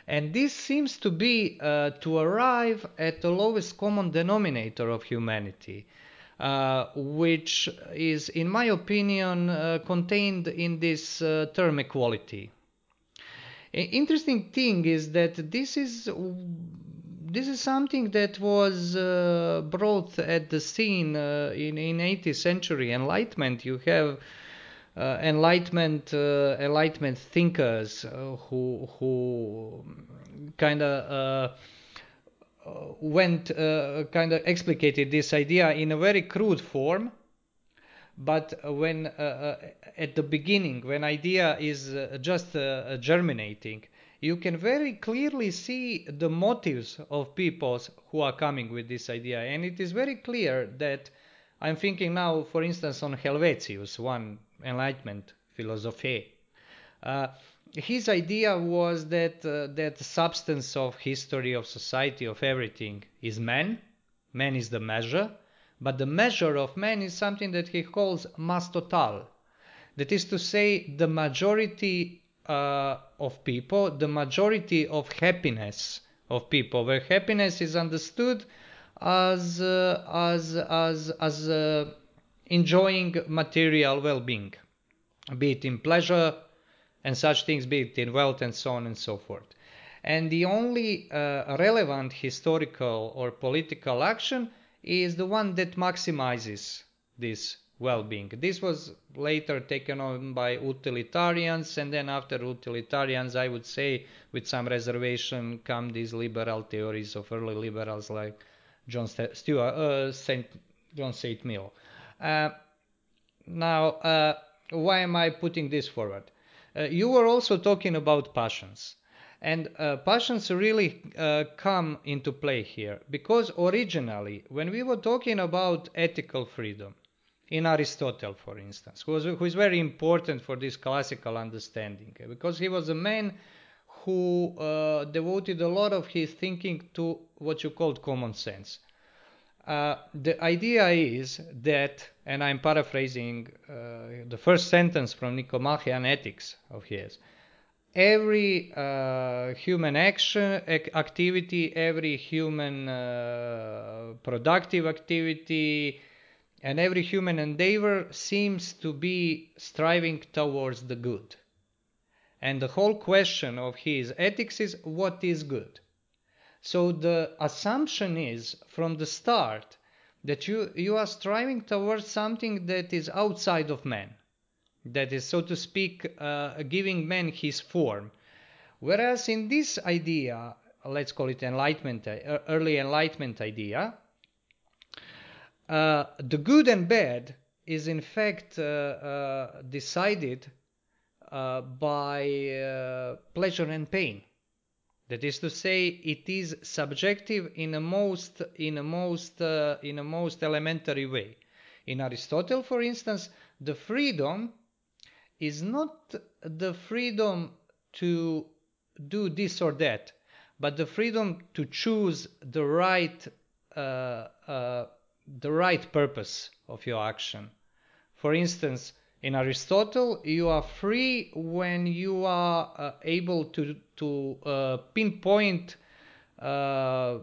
And this seems to be uh, to arrive at the lowest common denominator of humanity, which is, in my opinion, uh, contained in this uh, term equality. interesting thing is that this is this is something that was uh, brought at the scene uh, in in 18th century Enlightenment. You have uh, Enlightenment uh, Enlightenment thinkers uh, who who kind of uh, went uh, kind of explicated this idea in a very crude form. But when uh, uh, at the beginning, when idea is just germinating, you can very clearly see the motives of people who are coming with this idea. And it is very clear that I'm thinking now, for instance, on Helvetius, one Enlightenment philosophy. Uh, his idea was that uh, that substance of history of society of everything is man. Man is the measure, but the measure of man is something that he calls mass total. That is to say, the majority uh, of people, the majority of happiness of people, where happiness is understood as uh, as as as uh, enjoying material well-being, be it in pleasure and such things, be it in wealth and so on and so forth. And the only uh, relevant historical or political action is the one that maximizes this well-being. This was later taken on by utilitarians, and then after utilitarians, I would say, with some reservation, come these liberal theories of early liberals like John Stuart, uh, Saint John Saint Mill. Uh, now, uh, why am I putting this forward? Uh, you were also talking about passions. And uh, passions really uh, come into play here because originally, when we were talking about ethical freedom, in Aristotle, for instance, who, was, who is very important for this classical understanding, because he was a man who uh, devoted a lot of his thinking to what you called common sense. Uh, the idea is that, and I'm paraphrasing uh, the first sentence from Nicomachean Ethics of his, every uh, human action activity, every human uh, productive activity, and every human endeavor seems to be striving towards the good. And the whole question of his ethics is what is good? So the assumption is from the start that you, you are striving towards something that is outside of man, that is, so to speak, uh, giving man his form. Whereas in this idea, let's call it enlightenment, uh, early enlightenment idea, uh, the good and bad is in fact uh, uh, decided by pleasure and pain. That is to say, it is subjective in a most in a most uh, in a most elementary way. In Aristotle, for instance, the freedom is not the freedom to do this or that, but the freedom to choose the right the right purpose of your action. For instance, in Aristotle, you are free when you are uh, able to to uh, pinpoint uh,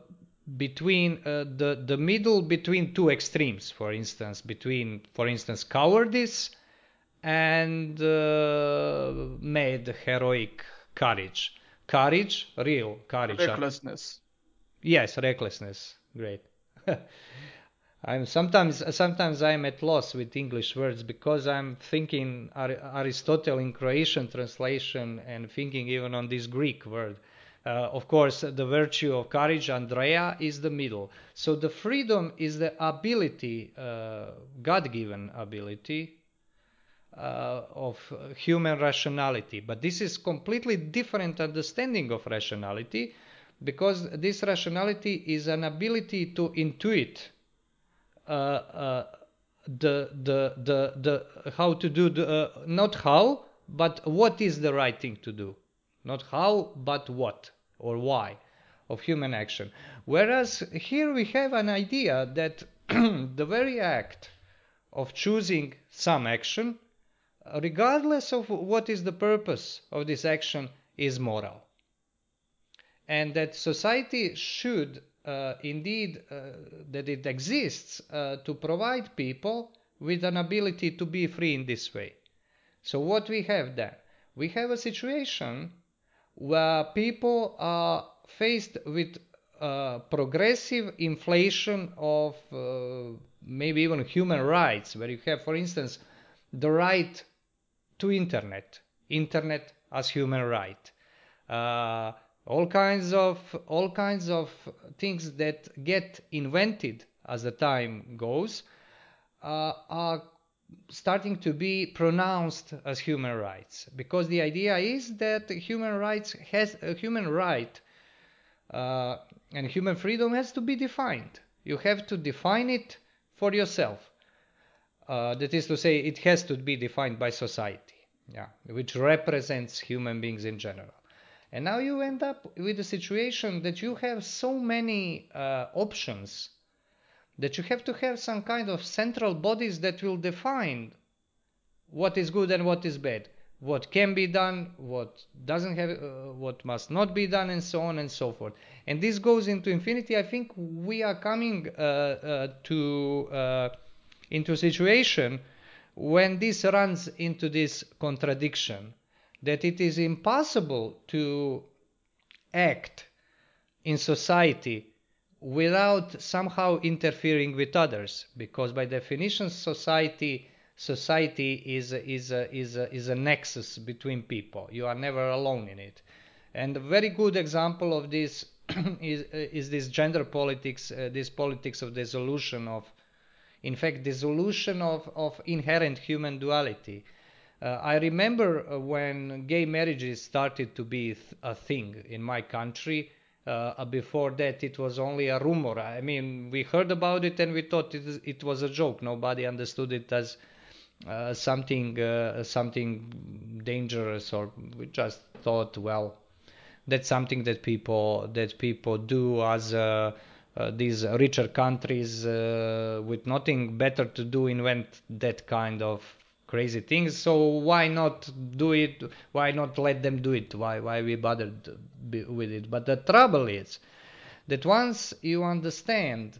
between uh, the the middle between two extremes. For instance, between for instance cowardice and uh, mad heroic courage. Courage, real courage. Recklessness. Yes, recklessness. Great. I'm sometimes sometimes I'm at loss with English words because I'm thinking Aristotle in Croatian translation and thinking even on this Greek word. Uh, of course, the virtue of courage, andreia, is the middle. So the freedom is the ability, uh, God-given ability uh, of human rationality. But this is completely different understanding of rationality because this rationality is an ability to intuit the the the the how to do the uh, not how but what is the right thing to do. Not how, but what or why of human action. Whereas here we have an idea that the very act of choosing some action, regardless of what is the purpose of this action, is moral. And that society should uh, indeed, uh, that it exists uh, to provide people with an ability to be free in this way. So, what we have then? We have a situation where people are faced with uh, progressive inflation of uh, maybe even human rights, where you have, for instance, the right to internet, internet as human right, uh, all kinds of all kinds of things that get invented as the time goes uh, are starting to be pronounced as human rights. Because the idea is that human rights has a human right uh, and human freedom has to be defined. You have to define it for yourself. Uh, that is to say it has to be defined by society yeah which represents human beings in general and now you end up with a situation that you have so many uh, options that you have to have some kind of central bodies that will define what is good and what is bad, what can be done, what doesn't have, uh, what must not be done, and so on and so forth. And this goes into infinity. I think we are coming uh, uh, to uh, into a situation when this runs into this contradiction that it is impossible to act in society without somehow interfering with others because by definition society society is is is is a nexus between people. You are never alone in it. And a very good example of this is is this gender politics uh, this politics of dissolution of in fact dissolution of of inherent human duality I remember uh, when gay marriages started to be th- a thing in my country uh, before that it was only a rumor. I mean, we heard about it and we thought it, it was a joke. Nobody understood it as uh, something uh, something dangerous, or we just thought, well, that's something that people that people do as uh, uh, these richer countries uh, with nothing better to do invent that kind of crazy things so why not do it why not let them do it? Why why we bothered with it? But the trouble is that once you understand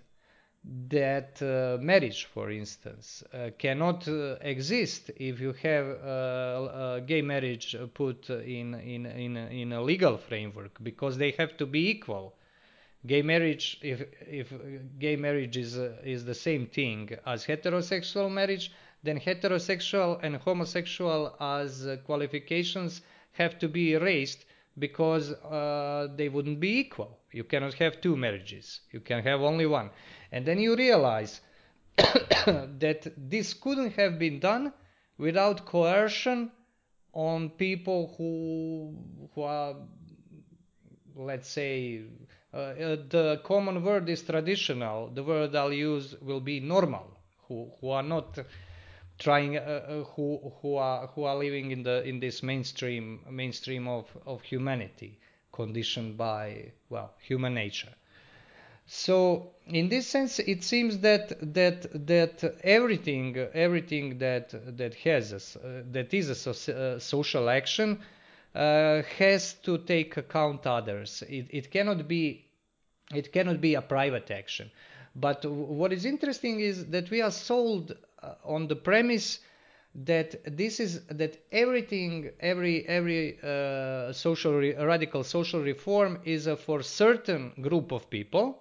that uh, marriage for instance uh, cannot uh, exist if you have uh, gay marriage put in, in in in a legal framework because they have to be equal. Gay marriage if if gay marriage is uh, is the same thing as heterosexual marriage then heterosexual and homosexual as qualifications have to be erased because uh, they wouldn't be equal. You cannot have two marriages, you can have only one. And then you realize that this couldn't have been done without coercion on people who, who are, let's say, uh, uh, the common word is traditional. The word I'll use will be normal, who, who are not trying uh, uh, who who are who are living in the in this mainstream mainstream of of humanity conditioned by well human nature. So in this sense it seems that that that everything everything that that has a, uh, that is a so, uh, social action uh, has to take account others. It, it cannot be it cannot be a private action. But what is interesting is that we are sold on the premise that this is that everything every every uh, social re- radical social reform is for certain group of people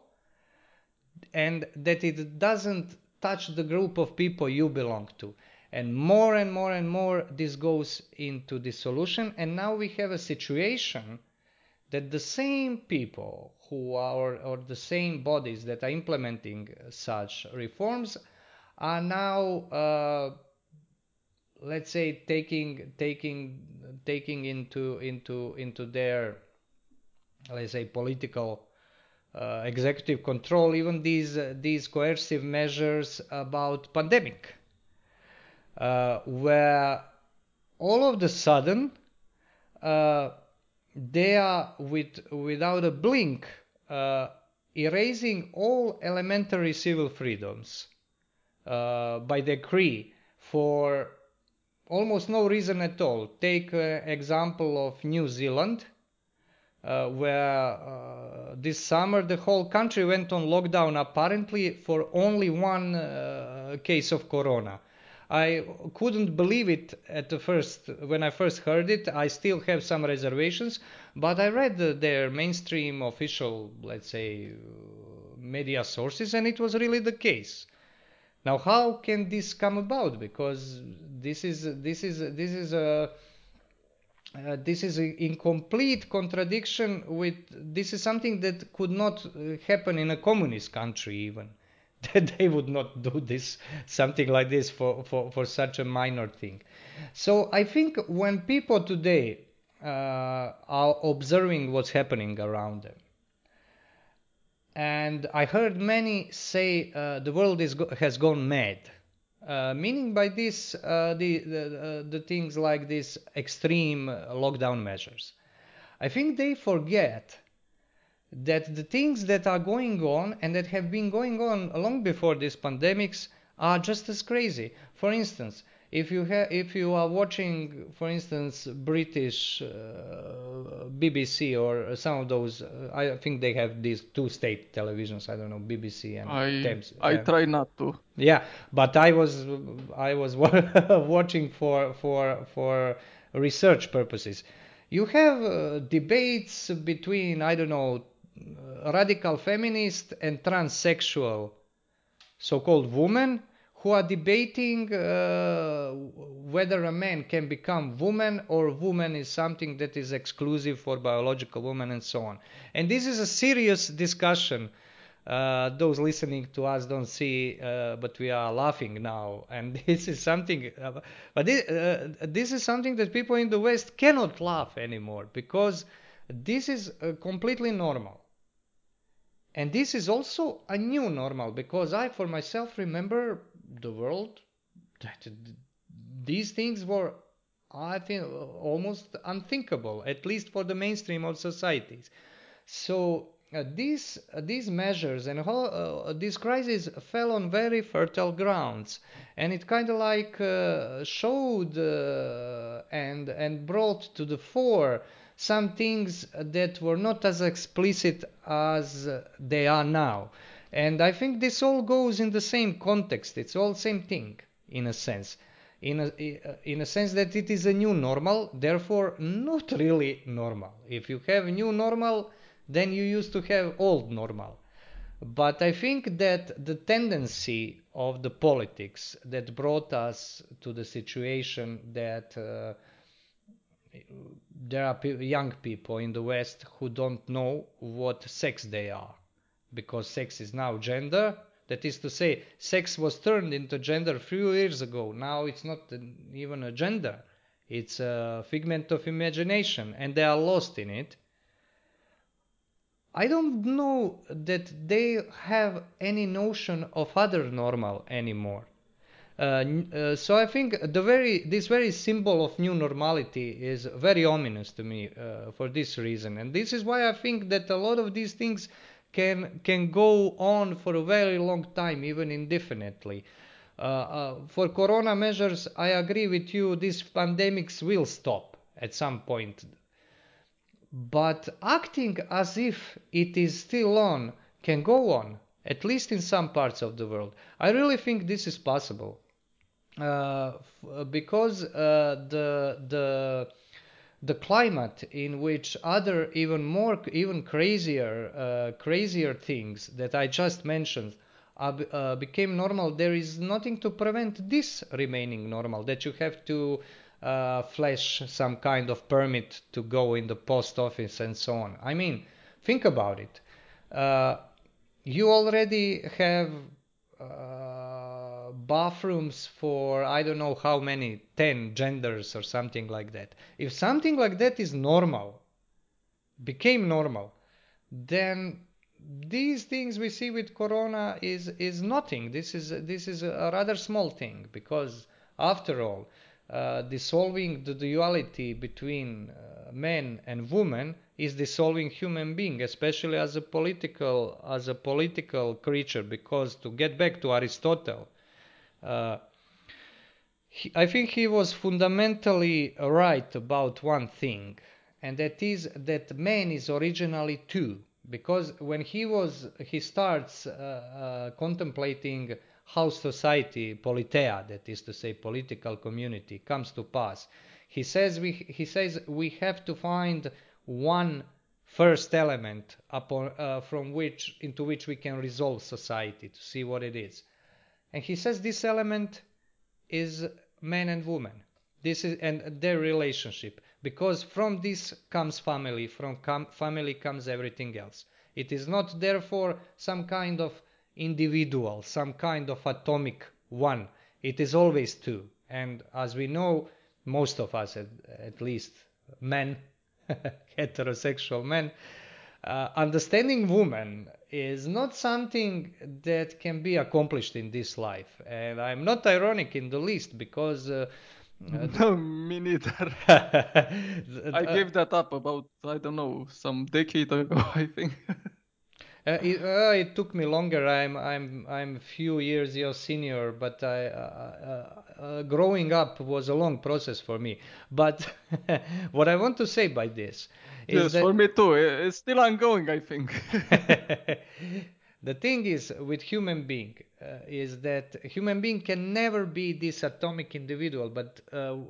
and that it doesn't touch the group of people you belong to. And more and more and more this goes into dissolution and now we have a situation that the same people who are or the same bodies that are implementing such reforms are now uh, let's say taking taking taking into into into their let's say political uh, executive control even these these coercive measures about pandemic uh, where all of the sudden, uh, they are with without a blink uh, erasing all elementary civil freedoms uh, by decree for almost no reason at all. Take uh, example of New Zealand, uh, where uh, this summer the whole country went on lockdown apparently for only one uh, case of corona. I couldn't believe it at the first when I first heard it. I still have some reservations, but I read the, their mainstream official, let's say, media sources, and it was really the case. Now, how can this come about? Because this is this is this is a uh, this is in complete contradiction with this is something that could not uh, happen in a communist country even that they would not do this something like this for, for, for such a minor thing so i think when people today uh, are observing what's happening around them and i heard many say uh, the world is go- has gone mad uh, meaning by this uh, the the, uh, the things like these extreme lockdown measures. I think they forget that the things that are going on and that have been going on long before these pandemics are just as crazy. For instance, if you ha- if you are watching, for instance, British uh, BBC or some of those, uh, I think they have these two state televisions. I don't know BBC and I Thames. I Yeah. try not to. Yeah, but I was I was watching for for for research purposes. You have uh, debates between I don't know radical feminist and transsexual so-called women who are debating uh, whether a man can become woman or woman is something that is exclusive for biological women and so on. And this is a serious discussion. Uh, those listening to us don't see, uh, but we are laughing now. And this is something, uh, but this, uh, this is something that people in the West cannot laugh anymore because this is uh, completely normal. And this is also a new normal because I, for myself, remember the world that these things were, I think, almost unthinkable, at least for the mainstream of societies. So uh, these uh, these measures and how, uh, this crisis fell on very fertile grounds, and it kind of like uh, showed uh, and and brought to the fore some things that were not as explicit as they are now. And I think this all goes in the same context. It's all same thing in a sense. In a, in a sense that it is a new normal, therefore not really normal. If you have new normal, then you used to have old normal. But I think that the tendency of the politics that brought us to the situation that uh, there are young people in the West who don't know what sex they are, because sex is now gender. That is to say, sex was turned into gender a few years ago. Now it's not an- even a gender, it's a figment of imagination, and they are lost in it. I don't know that they have any notion of other normal anymore. Uh, uh, so I think the very this very symbol of new normality is very ominous to me uh, for this reason, and this is why I think that a lot of these things can can go on for a very long time, even indefinitely. Uh, uh, for corona measures, I agree with you. These pandemics will stop at some point, but acting as if it is still on can go on, at least in some parts of the world. I really think this is possible uh, f- because uh, the the the climate in which other even more even crazier uh, crazier things that I just mentioned are, uh, became normal there is nothing to prevent this remaining normal that you have to uh, flash some kind of permit to go in the post office and so on. I mean think about it. Uh, you already have uh, bathrooms for I don't know how many, 10 genders or something like that. If something like that is normal, became normal, then these things we see with corona is is nothing. This is this is a rather small thing because after all, uh, dissolving the duality between uh, men and women is dissolving human being, especially as a political as a political creature. Because to get back to Aristotle, he, I think he was fundamentally right about one thing, and that is that man is originally two. Because when he was he starts uh, uh, contemplating how society, politeia, that is to say political community, comes to pass. He says we, he says we have to find one first element upon, uh, from which into which we can resolve society to see what it is. And he says this element is man and woman. This is and their relationship because from this comes family, from com- family comes everything else. It is not therefore some kind of individual, some kind of atomic one. It is always two. And as we know, most of us, at, at least men, heterosexual men, uh, understanding woman is not something that can be accomplished in this life. And I'm not ironic in the least because. Uh, uh, no, me neither. I gave that up about, I don't know, some decade ago, I think. Uh, it, uh, it, took me longer. I'm I'm I'm a few years your senior, but I, uh, uh, uh, growing up was a long process for me. But what I want to say by this is yes, that, for me too. It's still ongoing, I think. the thing is with human being uh, is that human being can never be this atomic individual. But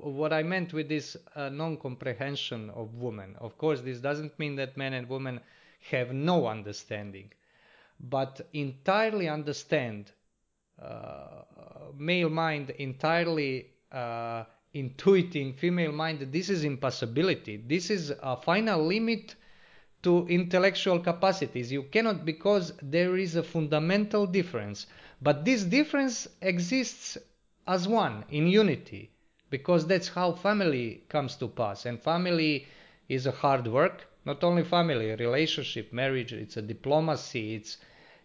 what I meant with this non-comprehension of woman, of course, this doesn't mean that men and women have no understanding, but entirely understand uh, male mind, entirely uh, intuiting female mind, this is impossibility. This is a final limit to intellectual capacities. You cannot because there is a fundamental difference. But this difference exists as one in unity because that's how family comes to pass. And family is a hard work not only family relationship marriage it's a diplomacy it's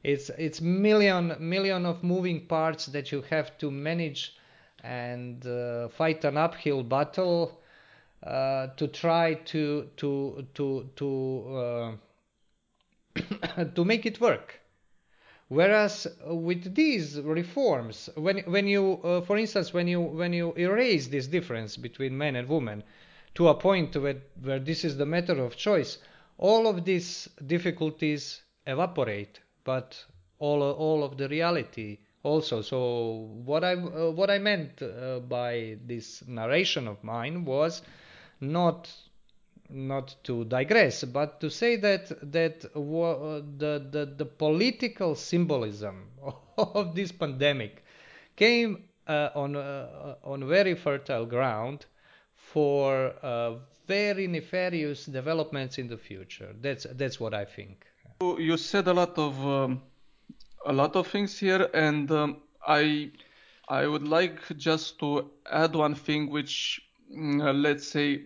it's it's million million of moving parts that you have to manage and uh, fight an uphill battle uh, to try to to to to uh, to make it work. Whereas with these reforms when when you uh, for instance when you when you erase this difference between men and women to a point where, where this is the matter of choice, all of these difficulties evaporate, but all, all of the reality also. So what I uh, what I meant uh, by this narration of mine was not not to digress, but to say that that uh, the, the the political symbolism of this pandemic came uh, on uh, on very fertile ground for very nefarious developments in the future. That's that's what I think. You said a lot of um, a lot of things here, and um, I I would like just to add one thing, which mm, uh, let's say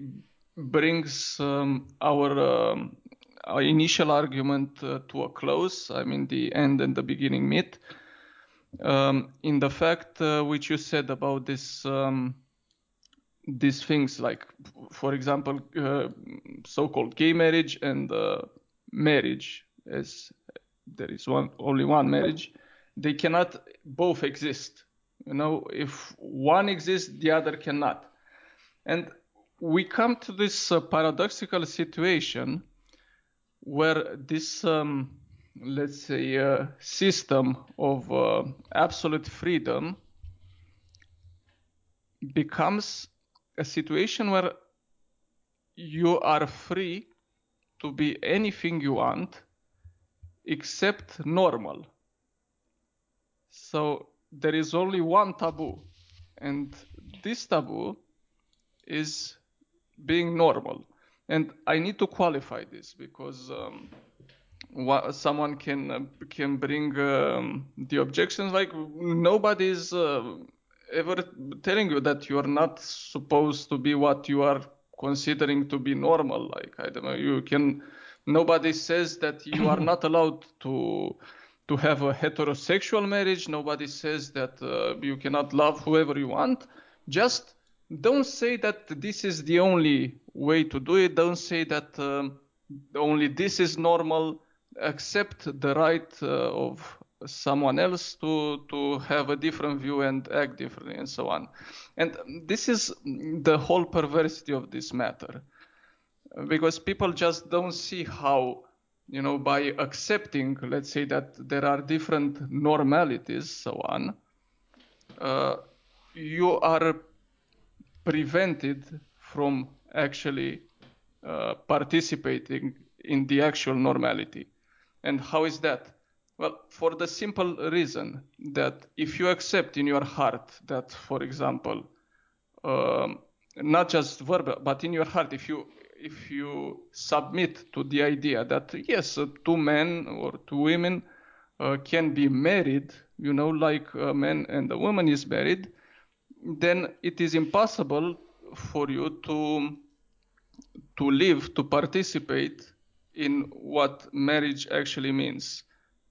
brings um, our, um, our initial argument uh, to a close. I mean the end and the beginning meet. Um, in the fact uh, which you said about this um, these things like for example uh, so-called gay marriage and uh, marriage as there is one only one marriage they cannot both exist. You know if one exists the other cannot. And we come to this uh, paradoxical situation where this um, let's say uh, system of uh, absolute freedom becomes a situation where you are free to be anything you want except normal. So there is only one taboo, and this taboo is being normal. And I need to qualify this because um, someone can uh, can bring um, the objections like nobody is uh, ever telling you that you are not supposed to be what you are considering to be normal like i don't know you can nobody says that you are not allowed to to have a heterosexual marriage nobody says that uh, you cannot love whoever you want just don't say that this is the only way to do it. Don't say that um, only this is normal. Accept the right uh, of someone else to to have a different view and act differently and so on. And this is the whole perversity of this matter, because people just don't see how you know by accepting, let's say that there are different normalities, so on. Uh, you are prevented from actually uh, participating in the actual normality. And how is that? Well, for the simple reason that if you accept in your heart that, for example, um, not just verbal, but in your heart, if you if you submit to the idea that yes, uh, two men or two women uh, can be married, you know, like a man and a woman is married, then it is impossible for you to to live, to participate in what marriage actually means.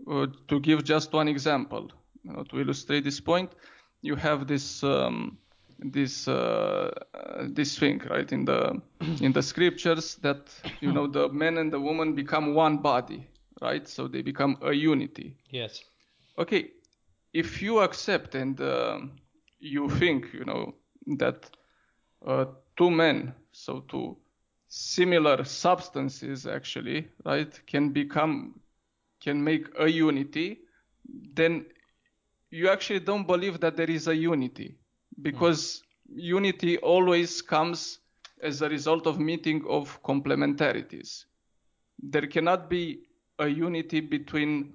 Uh, to give just one example, you know, to illustrate this point, you have this um, this uh, this thing right in the in the scriptures that you know the man and the woman become one body, right? So they become a unity. Yes. Okay, if you accept and uh, you think, you know, that uh, two men, so two similar substances actually, right, can become, can make a unity, then you actually don't believe that there is a unity because mm. unity always comes as a result of meeting of complementarities. There cannot be a unity between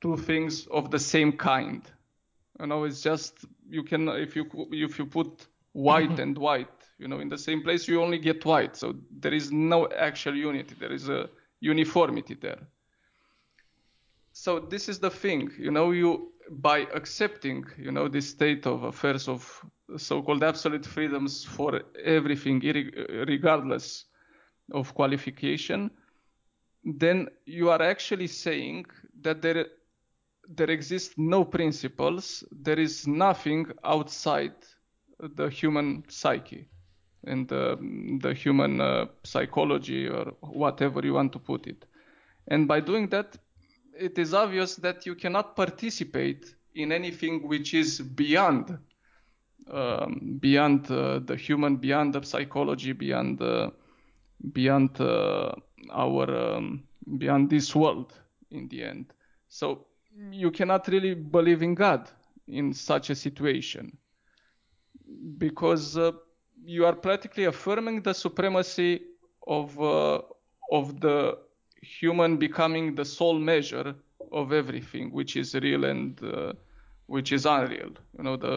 two things of the same kind. You know, it's just you can if you if you put white and white, you know, in the same place, you only get white. So there is no actual unity. There is a uniformity there. So this is the thing, you know, you by accepting, you know, this state of affairs of so-called absolute freedoms for everything, regardless of qualification, then you are actually saying that there there exist no principles, there is nothing outside the human psyche and uh, the human uh, psychology or whatever you want to put it. And by doing that, it is obvious that you cannot participate in anything which is beyond um, beyond uh, the human, beyond the psychology, beyond uh, beyond uh, our um, beyond this world in the end. So you cannot really believe in God in such a situation because uh, you are practically affirming the supremacy of uh, of the human becoming the sole measure of everything which is real and uh, which is unreal you know the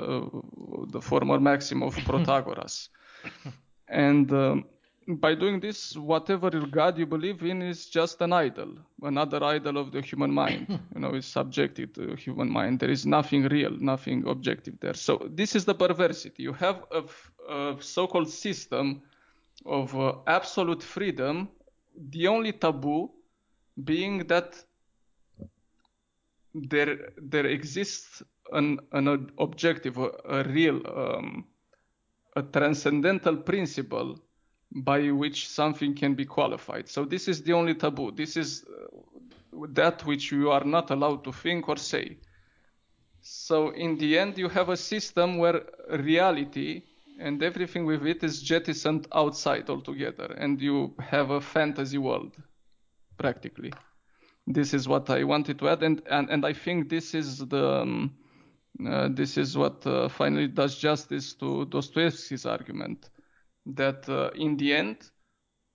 the former maxim of protagoras and um, by doing this, whatever God you believe in is just an idol, another idol of the human mind. you know, is subjective to human mind. There is nothing real, nothing objective there. So this is the perversity. You have a, a so-called system of uh, absolute freedom. The only taboo being that there there exists an an objective, a, a real, um, a transcendental principle by which something can be qualified. So this is the only taboo. This is uh, that which you are not allowed to think or say. So in the end, you have a system where reality and everything with it is jettisoned outside altogether, and you have a fantasy world, practically. This is what I wanted to add, and and, and I think this is the um, uh, this is what uh, finally does justice to Dostoevsky's argument that uh, in the end,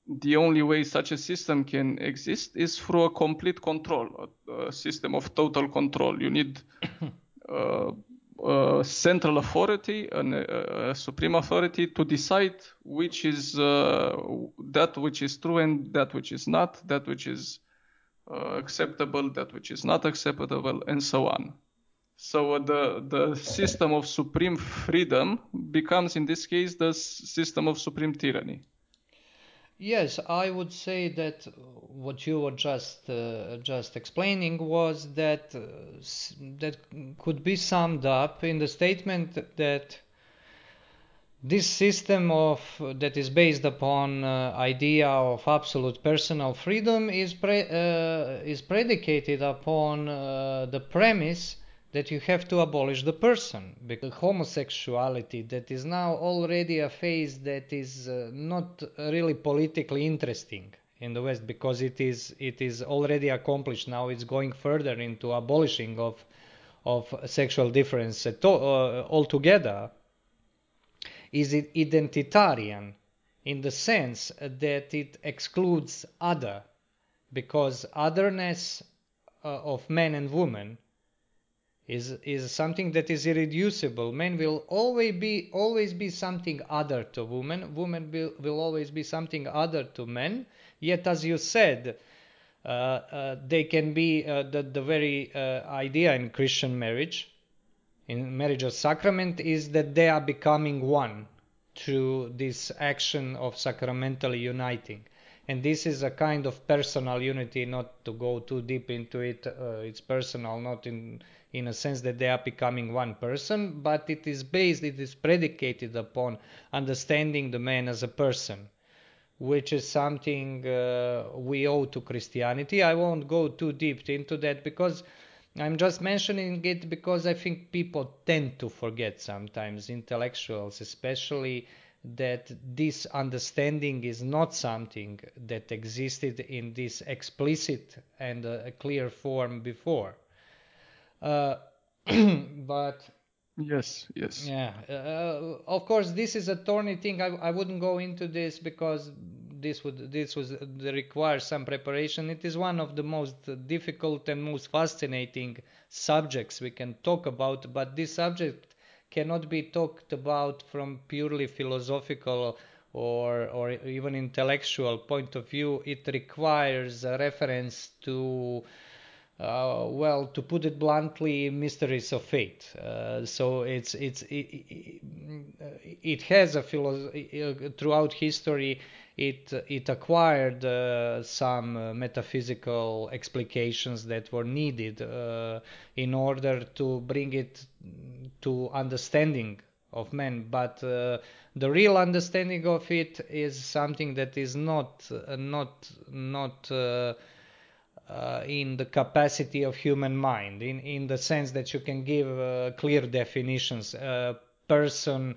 the only way such a system can exist is through a complete control, a, a system of total control. You need uh, central authority, and a, a, supreme authority to decide which is uh, that which is true and that which is not, that which is uh, acceptable, that which is not acceptable, and so on. So the the system of supreme freedom becomes, in this case, the system of supreme tyranny. Yes, I would say that what you were just uh, just explaining was that uh, that could be summed up in the statement that this system of that is based upon uh, idea of absolute personal freedom is pre, uh, is predicated upon uh, the premise that you have to abolish the person because homosexuality that is now already a phase that is uh, not really politically interesting in the west because it is it is already accomplished. Now it's going further into abolishing of of sexual difference uh, altogether. Is it identitarian in the sense that it excludes other? Because otherness uh, of men and women is is something that is irreducible men will always be always be something other to women women will, will always be something other to men yet as you said uh, uh, they can be uh, the, the very uh, idea in christian marriage in marriage of sacrament is that they are becoming one through this action of sacramentally uniting. And this is a kind of personal unity, not to go too deep into it. Uh, it's personal, not in in a sense that they are becoming one person, but it is based, it is predicated upon understanding the man as a person, which is something uh, we owe to Christianity. I won't go too deep into that because I'm just mentioning it because I think people tend to forget sometimes, intellectuals especially, that this understanding is not something that existed in this explicit and uh, clear form before. Uh, but yes, yes. Yeah, uh, of course, this is a thorny thing. I, I wouldn't go into this because this would this was require some preparation. It is one of the most difficult and most fascinating subjects we can talk about, but this subject cannot be talked about from purely philosophical or or even intellectual point of view. It requires a reference to uh, well, to put it bluntly, mysteries of fate. Uh, so it's it's it, it, has a philosophy throughout history. It it acquired uh, some uh, metaphysical explications that were needed uh, in order to bring it to understanding of men, but uh, the real understanding of it is something that is not not not uh, in the capacity of human mind, in, in the sense that you can give uh, clear definitions. A person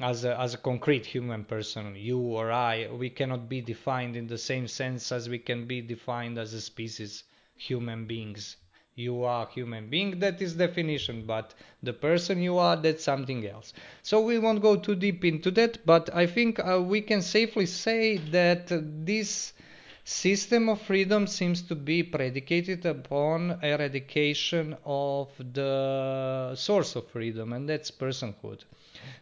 as a, as a concrete human person, you or I, we cannot be defined in the same sense as we can be defined as a species, human beings. You are a human being, that is definition, but the person you are, that's something else. So we won't go too deep into that, but I think uh, we can safely say that this system of freedom seems to be predicated upon eradication of the source of freedom, and that's personhood.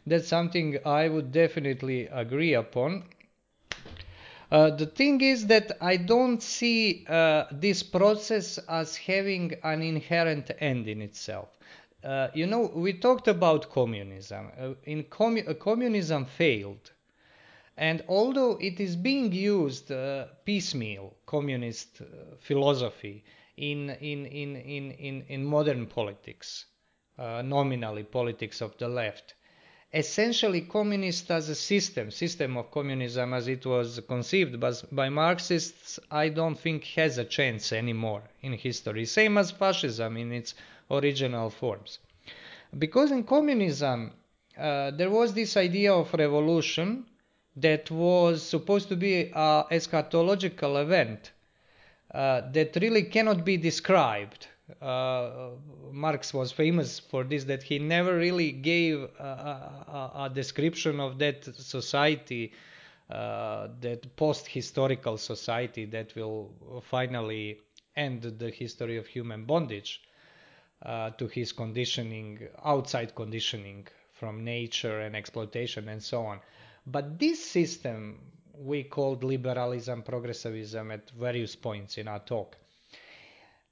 That's something I would definitely agree upon. Uh, the thing is that I don't see uh, this process as having an inherent end in itself. Uh, you know, we talked about communism. Uh, in commu- communism failed and although it is being used uh, piecemeal, communist uh, philosophy, in, in, in, in, in, in modern politics, uh, nominally politics of the left, essentially communist as a system, system of communism as it was conceived by, by Marxists, I don't think has a chance anymore in history. Same as fascism in its original forms. Because in communism, uh, there was this idea of revolution that was supposed to be a eschatological event uh, that really cannot be described. Uh, Marx was famous for this, that he never really gave a, a, a description of that society, uh, that post historical society that will finally end the history of human bondage uh, to his conditioning, outside conditioning from nature and exploitation and so on. But this system we called liberalism, progressivism at various points in our talk.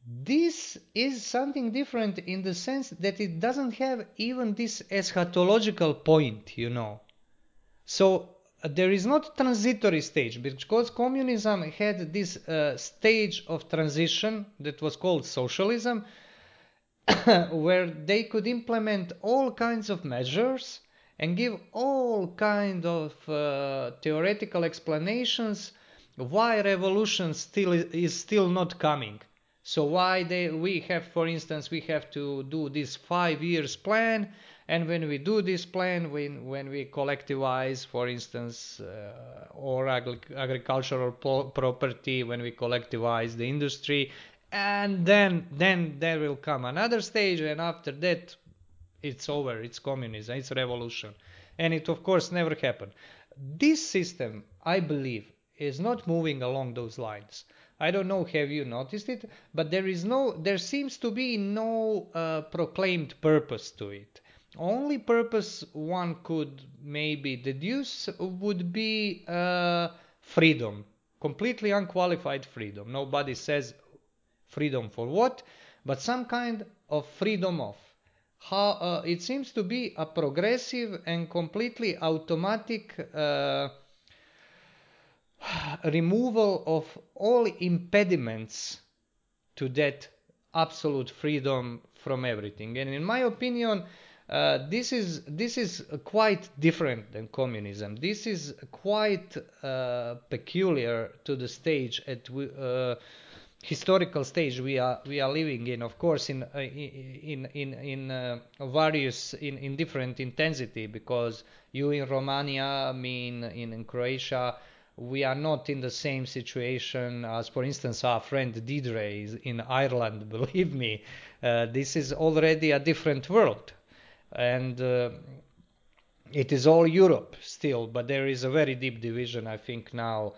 This is something different in the sense that it doesn't have even this eschatological point, you know. So uh, there is not a transitory stage because communism had this uh, stage of transition that was called socialism where they could implement all kinds of measures and give all kind of uh, theoretical explanations why revolution still is still not coming. So why they we have, for instance, we have to do this five years plan, and when we do this plan, when when we collectivize, for instance, uh, or agri- agricultural property, when we collectivize the industry, and then then there will come another stage, and after that, it's over. It's communism. It's revolution, and it of course never happened. This system, I believe, is not moving along those lines. I don't know, have you noticed it? But there is no, there seems to be no uh, proclaimed purpose to it. Only purpose one could maybe deduce would be uh, freedom, completely unqualified freedom. Nobody says freedom for what, but some kind of freedom of. How, uh, it seems to be a progressive and completely automatic uh, removal of all impediments to that absolute freedom from everything. And in my opinion, uh, this is this is quite different than communism. This is quite uh, peculiar to the stage at uh, historical stage we are we are living in. Of course, in in in in uh, various in in different intensity because you in Romania, me in in, in Croatia we are not in the same situation as, for instance, our friend Didre is in Ireland. Believe me, uh, this is already a different world, and uh, it is all Europe still. But there is a very deep division, I think, now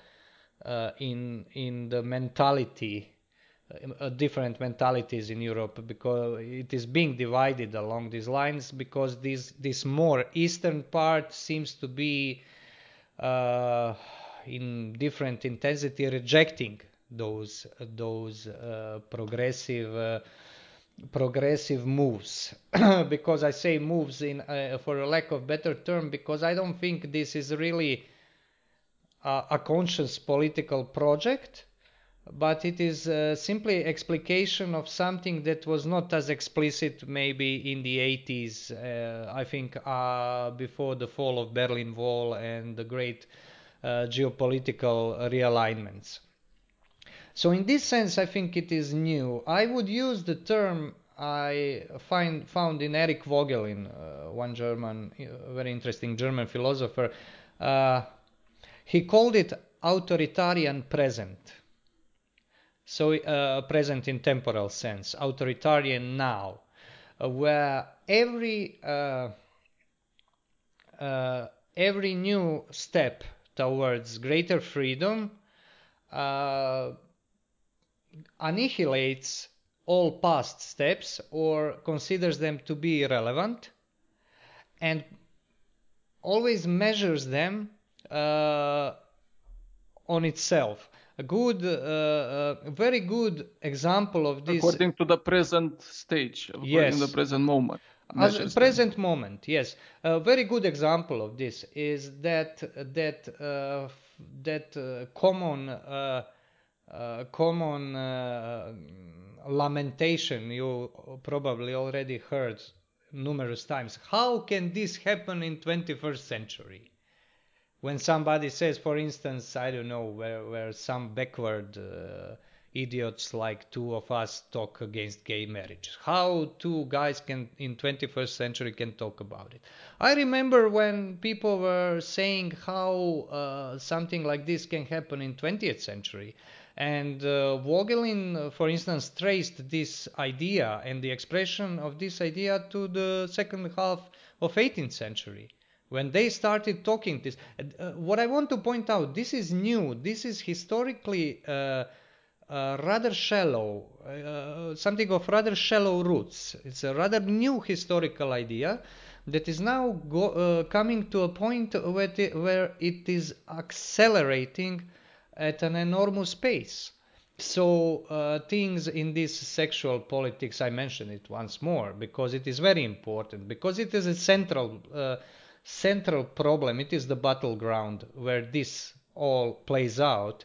uh, in in the mentality. Uh, different mentalities in Europe because it is being divided along these lines because this this more eastern part seems to be uh, in different intensity rejecting those those uh, progressive uh, progressive moves. Because I say moves in uh, for a lack of better term because I don't think this is really a, a conscious political project but it is uh, simply explication of something that was not as explicit maybe in the 80s uh, I think uh, before the fall of Berlin Wall and the great uh, geopolitical realignments. So in this sense, I think it is new. I would use the term I find found in Eric Voegelin, uh, one German, uh, very interesting German philosopher. He called it authoritarian present. So uh, present in temporal sense, authoritarian now, uh, where every every new step towards greater freedom uh, annihilates all past steps or considers them to be irrelevant and always measures them uh, on itself. A good, uh, uh, very good example of this. According to the present stage, yes. in the present moment. As present moment, yes. A very good example of this is that that uh, that uh, common uh, uh common lamentation you probably already heard numerous times. How can this happen in 21st century? When somebody says, for instance, I don't know, where where some backward uh, idiots like two of us talk against gay marriage how two guys can in 21st century can talk about it? I remember when people were saying how uh, something like this can happen in 20th century and uh, Voegelin, uh, for instance, traced this idea and the expression of this idea to the second half of 18th century when they started talking this. Uh, what I want to point out, this is new. This is historically uh, uh, rather shallow, uh, something of rather shallow roots. It's a rather new historical idea that is now go, uh, coming to a point where, it, where it is accelerating at an enormous pace. So uh, things in this sexual politics, I mention it once more because it is very important because it is a central uh, central problem. It is the battleground where this all plays out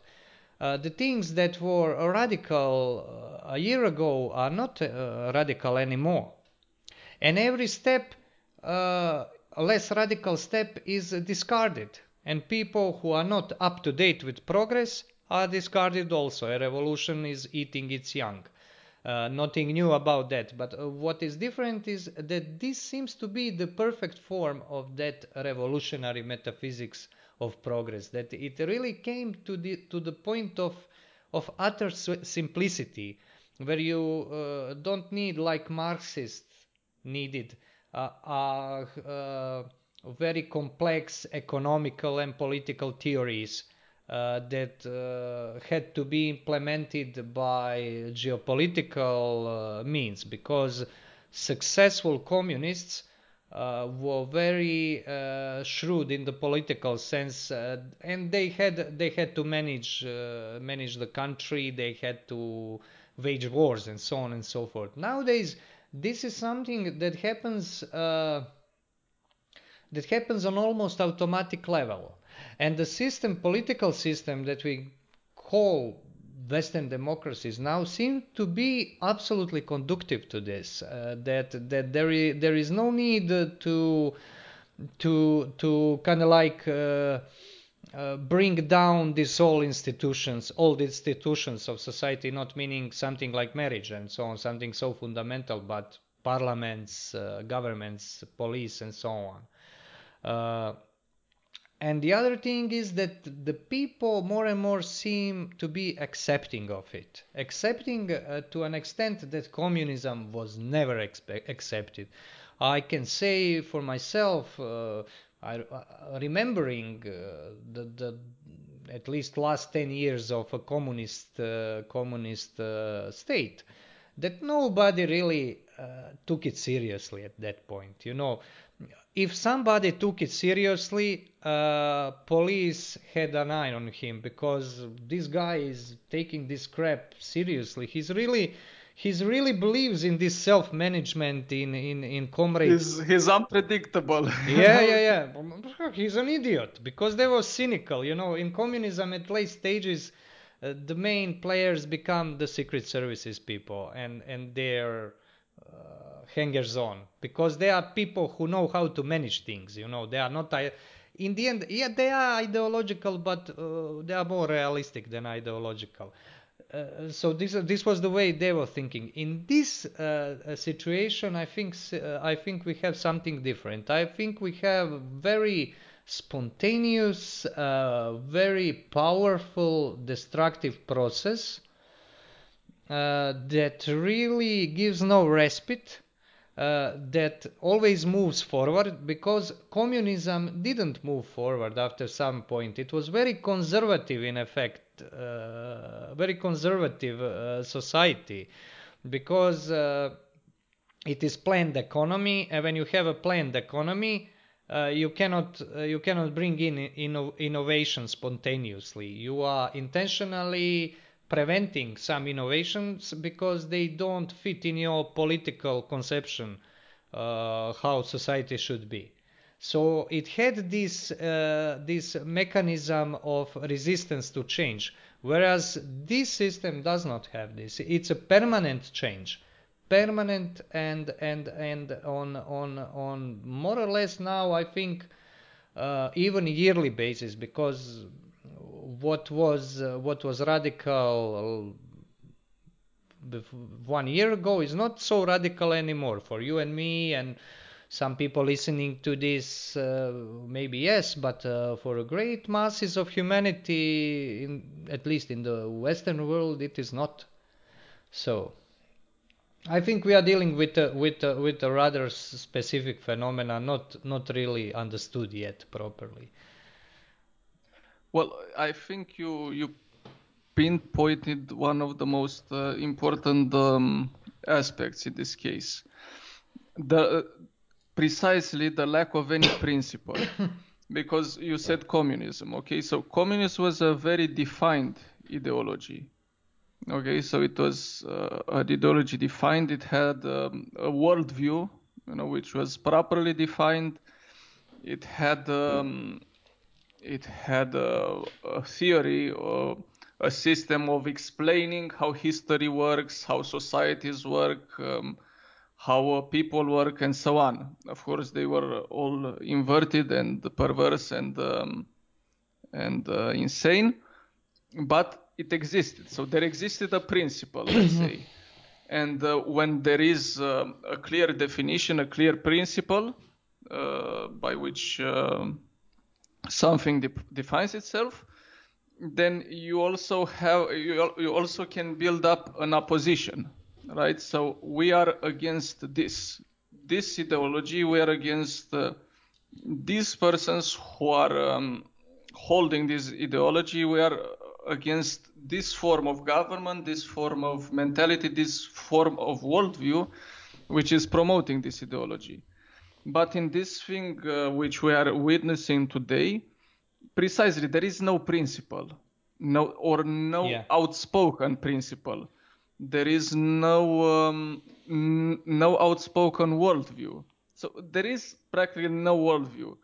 uh, the things that were radical uh, a year ago are not uh, radical anymore. And every step uh, less radical step is discarded. And people who are not up to date with progress are discarded also. A revolution is eating its young. Uh, nothing new about that. But uh, what is different is that this seems to be the perfect form of that revolutionary metaphysics of progress. That it really came to the to the point of of utter simplicity, where you uh, don't need like Marxists needed uh, uh, very complex economical and political theories that uh, had to be implemented by geopolitical uh, means because successful communists uh, were very uh, shrewd in the political sense uh, and they had they had to manage manage the country they had to wage wars and so on and so forth nowadays this is something that happens that happens on almost automatic level. And the system, political system that we call Western democracies now seem to be absolutely conducive to this. Uh, that that there is there is no need to to to kind of like uh, uh, bring down these all institutions, all the institutions of society, not meaning something like marriage and so on, something so fundamental, but parliaments, uh, governments, police, and so on. Uh, and the other thing is that the people more and more seem to be accepting of it, accepting uh, to an extent that communism was never expe- accepted. I can say for myself, uh, I, uh, remembering uh, the, the at least last 10 years of a communist uh, communist state, that nobody really took it seriously at that point. You know, if somebody took it seriously, uh, police had an eye on him because this guy is taking this crap seriously. He's really he's really believes in this self-management in in in comrades. He's, he's unpredictable. yeah, yeah, yeah. He's an idiot because they were cynical. You know, in communism at late stages, uh, the main players become the secret services people, and and they're uh, hangers on because they are people who know how to manage things you know they are not in the end yeah they are ideological but uh, they are more realistic than ideological. Uh, so this this was the way they were thinking. In this uh, situation i think uh, i think we have something different. I think we have very spontaneous uh, very powerful destructive process uh, that really gives no respite, uh, that always moves forward because communism didn't move forward after some point. It was very conservative in effect, uh, very conservative uh, society because uh, it is planned economy, and when you have a planned economy, uh, you cannot uh, you cannot bring in inno- innovation spontaneously. You are intentionally preventing some innovations because they don't fit in your political conception uh, how society should be. So it had this uh, this mechanism of resistance to change, whereas this system does not have this. It's a permanent change, permanent and and and on on on more or less now I think uh, even yearly basis because what was uh, what was radical one year ago is not so radical anymore. For you and me and some people listening to this uh, maybe yes but uh, for a great masses of humanity in, at least in the western world it is not so. I think we are dealing with a, with a, with a rather specific phenomena not not really understood yet properly well, I think you you pinpointed one of the most uh, important um, aspects in this case. The precisely the lack of any principle. because you said communism, okay? So communism was a very defined ideology. Okay, so it was uh, an ideology defined. It had um, a worldview, you know, which was properly defined. It had um, it had a, a theory or a system of explaining how history works, how societies work, um, how uh, people work and so on. Of course, they were all inverted and perverse and um, and uh, insane, but it existed. So there existed a principle, let's say. And uh, when there is uh, a clear definition, a clear principle uh, by which um, something de- defines itself, then you also have you, you also can build up an opposition, right? So we are against this this ideology. We are against uh, these persons who are um, holding this ideology. We are against this form of government, this form of mentality, this form of worldview, which is promoting this ideology. But in this thing uh, which we are witnessing today, precisely there is no principle, no or no Yeah. outspoken principle. There is no um, n- no outspoken worldview. So there is practically no worldview.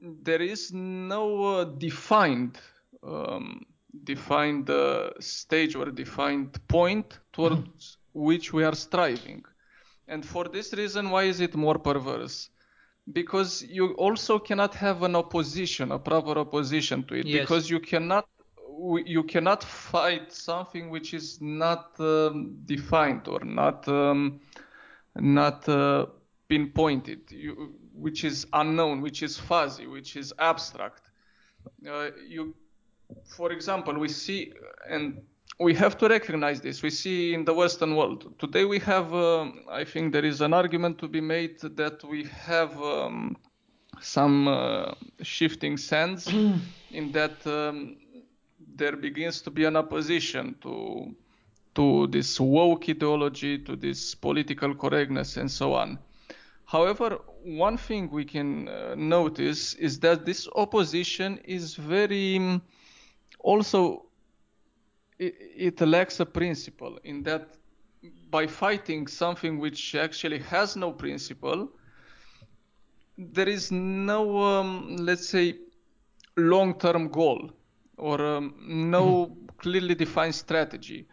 There is no uh, defined um, defined uh, stage or defined point towards which we are striving. And for this reason, why is it more perverse? Because you also cannot have an opposition, a proper opposition to it, Yes. because you cannot you cannot fight something which is not um, defined or not um, not uh, pinpointed, you, which is unknown, which is fuzzy, which is abstract. Uh, you, for example, we see and we have to recognize this. We see in the Western world today. We have, um I think, there is an argument to be made that we have um, some uh, shifting sands in that um, there begins to be an opposition to to this woke ideology, to this political correctness, and so on. However, one thing we can uh, notice is that this opposition is very um, also it, it lacks a principle in that by fighting something which actually has no principle, there is no, um, let's say, long-term goal or um, no clearly defined strategy.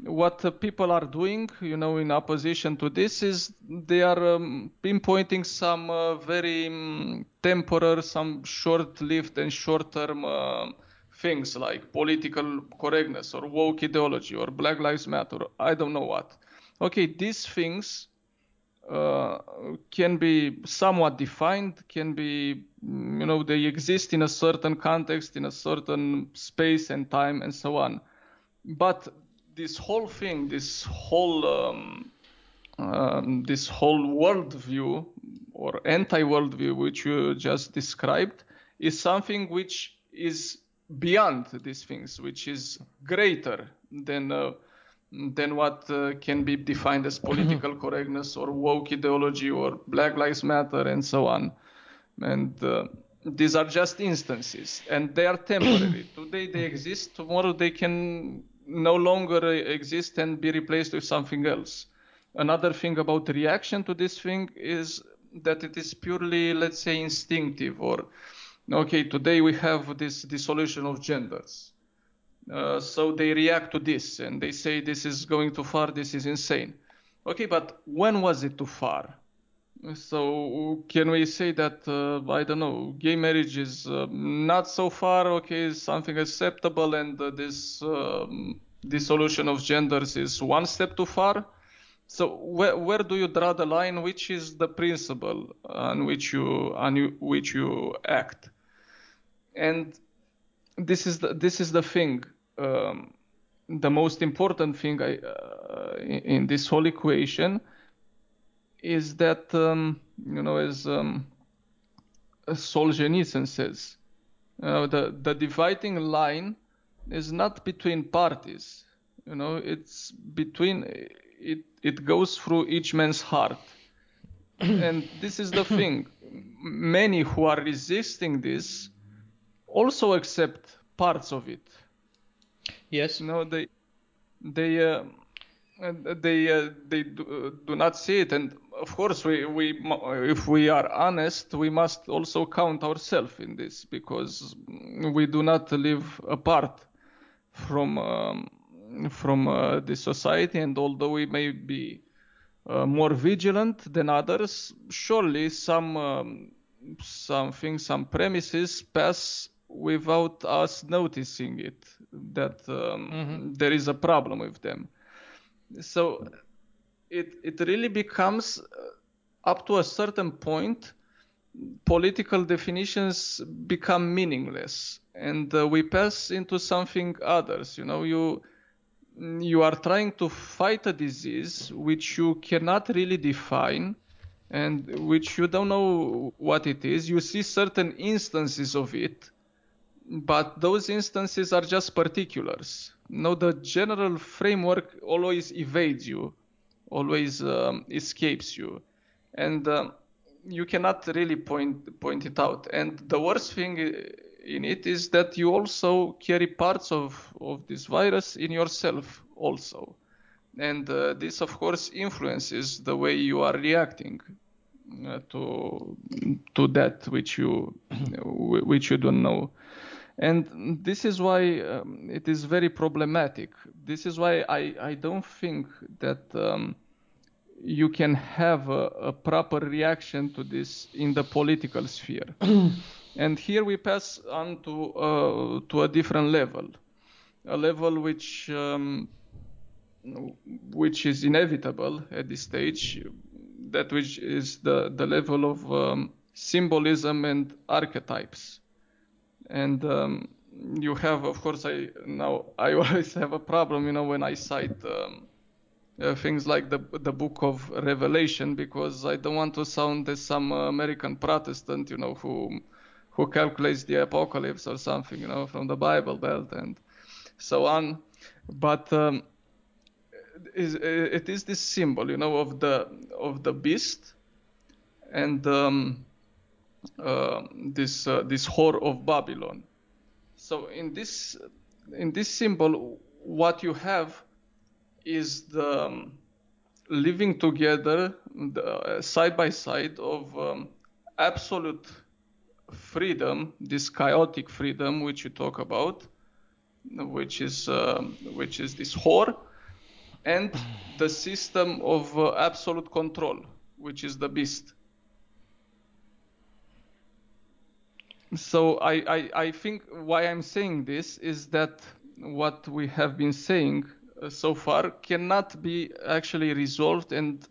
What uh, people are doing, you know, in opposition to this, is they are um, pinpointing some uh, very um, temporary, some short-lived and short-term uh, things like political correctness or woke ideology or Black Lives Matter. I don't know what. Okay, these things uh, can be somewhat defined, can be, you know, they exist in a certain context, in a certain space and time, and so on. But this whole thing, this whole, um, um, this whole worldview or anti-worldview which you just described is something which is beyond these things, which is greater than uh, than what uh, can be defined as political correctness or woke ideology or Black Lives Matter and so on. And uh, these are just instances, and they are temporary. Today they exist, tomorrow they can no longer exist and be replaced with something else. Another thing about the reaction to this thing is that it is purely, let's say, instinctive or okay, today we have this dissolution of genders. Uh, so they react to this and they say this is going too far, this is insane. Okay, but when was it too far? So can we say that uh, I don't know, gay marriage is uh, not so far? Okay, something acceptable, and uh, this um, dissolution of genders is one step too far. So where where do you draw the line? Which is the principle on which you on you, which you act? And this is the this is the thing. Um, the most important thing I, uh, in, in this whole equation is that um, you know as um, Solzhenitsyn says, uh, the the dividing line is not between parties. You know, it's between it it goes through each man's heart, and this is the thing. Many who are resisting this also accept parts of it. Yes. No, they they uh, they uh, they do, do not see it, and of course we we if we are honest, we must also count ourselves in this because we do not live apart from um, from uh, the society, and although we may be uh, more vigilant than others, surely some um, something, some premises pass without us noticing it that um, mm-hmm. there is a problem with them. So it it really becomes uh, up to a certain point political definitions become meaningless and uh, we pass into something others you know you you are trying to fight a disease which you cannot really define and which you don't know what it is you see certain instances of it but those instances are just particulars no the general framework always evades you always um, escapes you and uh, you cannot really point point it out. And the worst thing in it is that you also carry parts of of this virus in yourself also, and uh, this of course influences the way you are reacting uh, to to that which you which you don't know. And this is why um, it is very problematic. This is why I, I don't think that um, you can have a, a proper reaction to this in the political sphere. and here we pass on to uh, to a different level, a level which um, which is inevitable at this stage, that which is the the level of um, symbolism and archetypes, and um, you have, of course, I now I always have a problem, you know, when I cite. Um, uh, things like the the book of Revelation because I don't want to sound as some American Protestant, you know, who who calculates the apocalypse or something, you know, from the Bible Belt and so on. But um, is, it is this symbol, you know, of the of the beast and um, this uh, this whore of Babylon. So in this in this symbol, what you have is the um, living together the, uh, side by side of um, absolute freedom, this chaotic freedom which you talk about, which is uh, which is this whore, and the system of uh, absolute control, which is the beast. So I, I, I think why I'm saying this is that what we have been saying uh, so far cannot be actually resolved and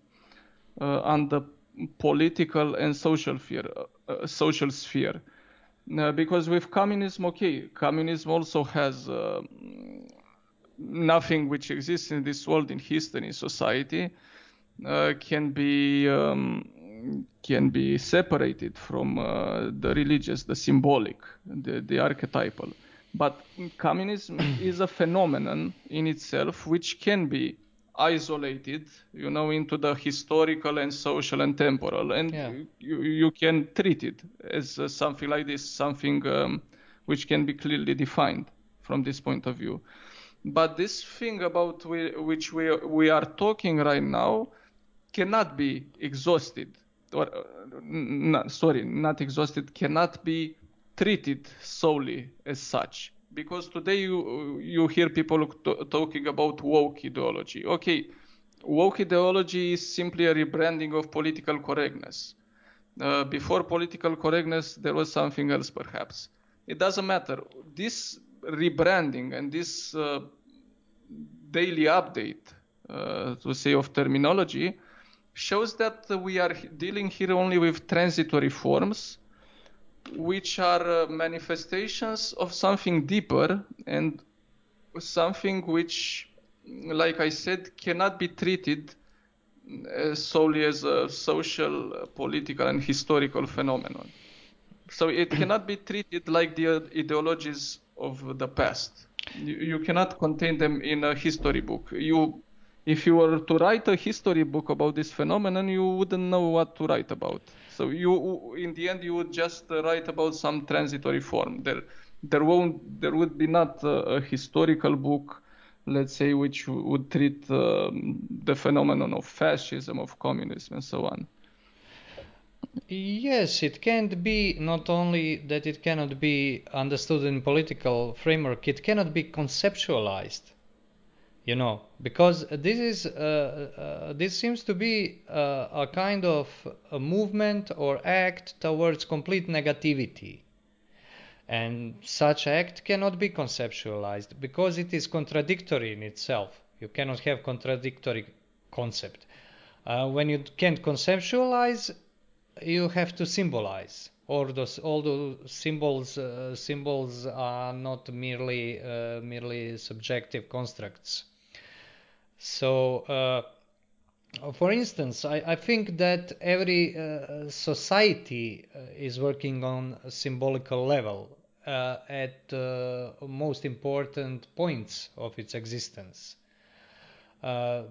uh, on the political and social sphere, uh, social sphere. because with communism, okay, communism also has nothing which exists in this world in history in society uh, can be um, can be separated from uh, the religious, the symbolic, the, the archetypal. But communism is a phenomenon in itself which can be isolated, you know, into the historical and social and temporal, and yeah. you, you can treat it as uh, something like this, something um, which can be clearly defined from this point of view. But this thing about we, which we we are talking right now cannot be exhausted, or uh, sorry, not exhausted, cannot be treated solely as such because today you you hear people talking about woke ideology. Okay, woke ideology is simply a rebranding of political correctness. Uh, before political correctness, there was something else, perhaps. It doesn't matter. This rebranding and this uh, daily update, uh, to say, of terminology, shows that we are dealing here only with transitory forms which are uh, manifestations of something deeper and something which, like I said, cannot be treated uh, solely as a social, uh, political, and historical phenomenon. So it cannot be treated like the ideologies of the past. You, you cannot contain them in a history book. You if you were to write a history book about this phenomenon, you wouldn't know what to write about. So you, in the end, you would just write about some transitory form. There, there won't, there would be not a, a historical book, let's say, which would treat um, the phenomenon of fascism, of communism, and so on. Yes, it can't be not only that it cannot be understood in political framework, it cannot be conceptualized you know because this is uh, uh, this seems to be uh, a kind of a movement or act towards complete negativity. And such act cannot be conceptualized because it is contradictory in itself. You cannot have contradictory concept. Uh, when you can't conceptualize you have to symbolize. Or those all the symbols uh, symbols are not merely uh, merely subjective constructs so, uh, for instance, I, I, think that every uh, society uh, is working on a symbolical level uh, at uh, most important points of its existence. Uh,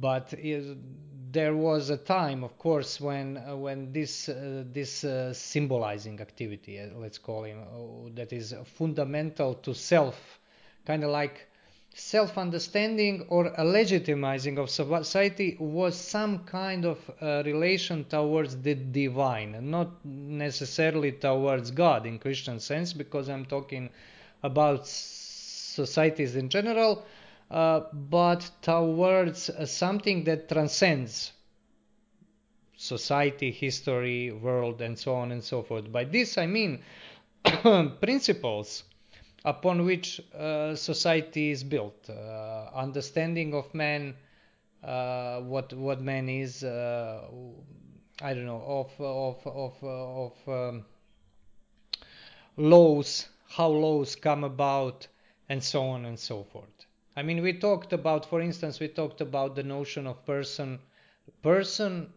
but there was a time, of course, when when this this symbolizing activity, let's call it, that is fundamental to self, kind of like self-understanding or a legitimizing of society was some kind of uh, relation towards the divine, not necessarily towards God in Christian sense, because I'm talking about societies in general, uh, but towards uh, something that transcends society, history, world, and so on and so forth. By this I mean principles upon which uh, society is built. Uh, understanding of man, uh, what what man is, I don't know, of of of of um, laws, how laws come about, and so on and so forth. I mean, we talked about, for instance, we talked about the notion of person. Person,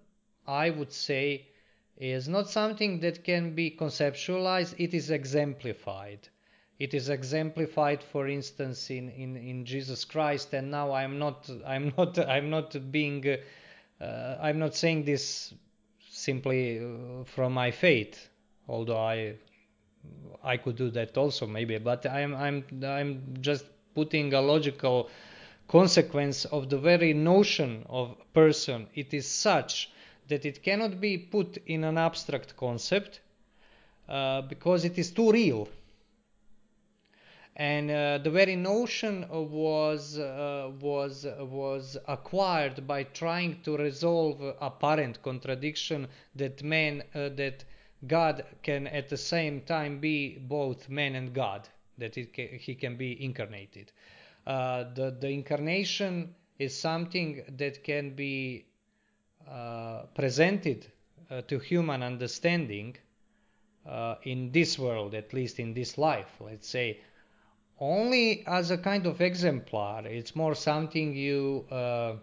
I would say, is not something that can be conceptualized. It is exemplified it is exemplified for instance in, in, in jesus christ. And now i'm not i'm not i'm not being uh, i'm not saying this simply uh, from my faith although i i could do that also maybe but i'm i'm i'm just putting a logical consequence of the very notion of person. It is such that it cannot be put in an abstract concept uh, because it is too real and uh, the very notion was uh, was was acquired by trying to resolve apparent contradiction that man uh, that God can at the same time be both man and God that ca- he can be incarnated. Uh, the the incarnation is something that can be uh, presented uh, to human understanding in this world, at least in this life. Let's say only as a kind of exemplar. It's more something you uh,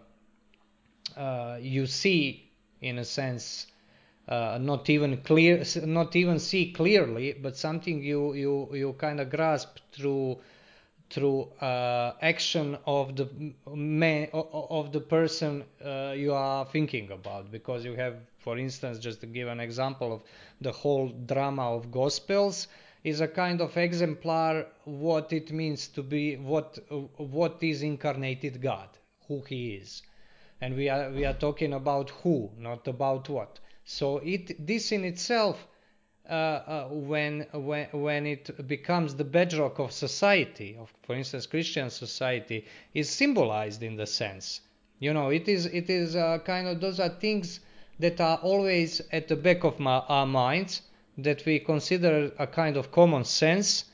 uh, you see in a sense, uh, not even clear, not even see clearly, but something you you you kind of grasp through through uh, action of the man of the person uh, you are thinking about because you have for instance just to give an example of the whole drama of gospels is a kind of exemplar what it means to be what what is incarnated God, who He is, and we are we are talking about who, not about what. So it this in itself, uh, uh, when when when it becomes the bedrock of society, of for instance Christian society, is symbolized in the sense. You know, it is it is uh, kind of those are things that are always at the back of my, our minds that we consider a kind of common sense,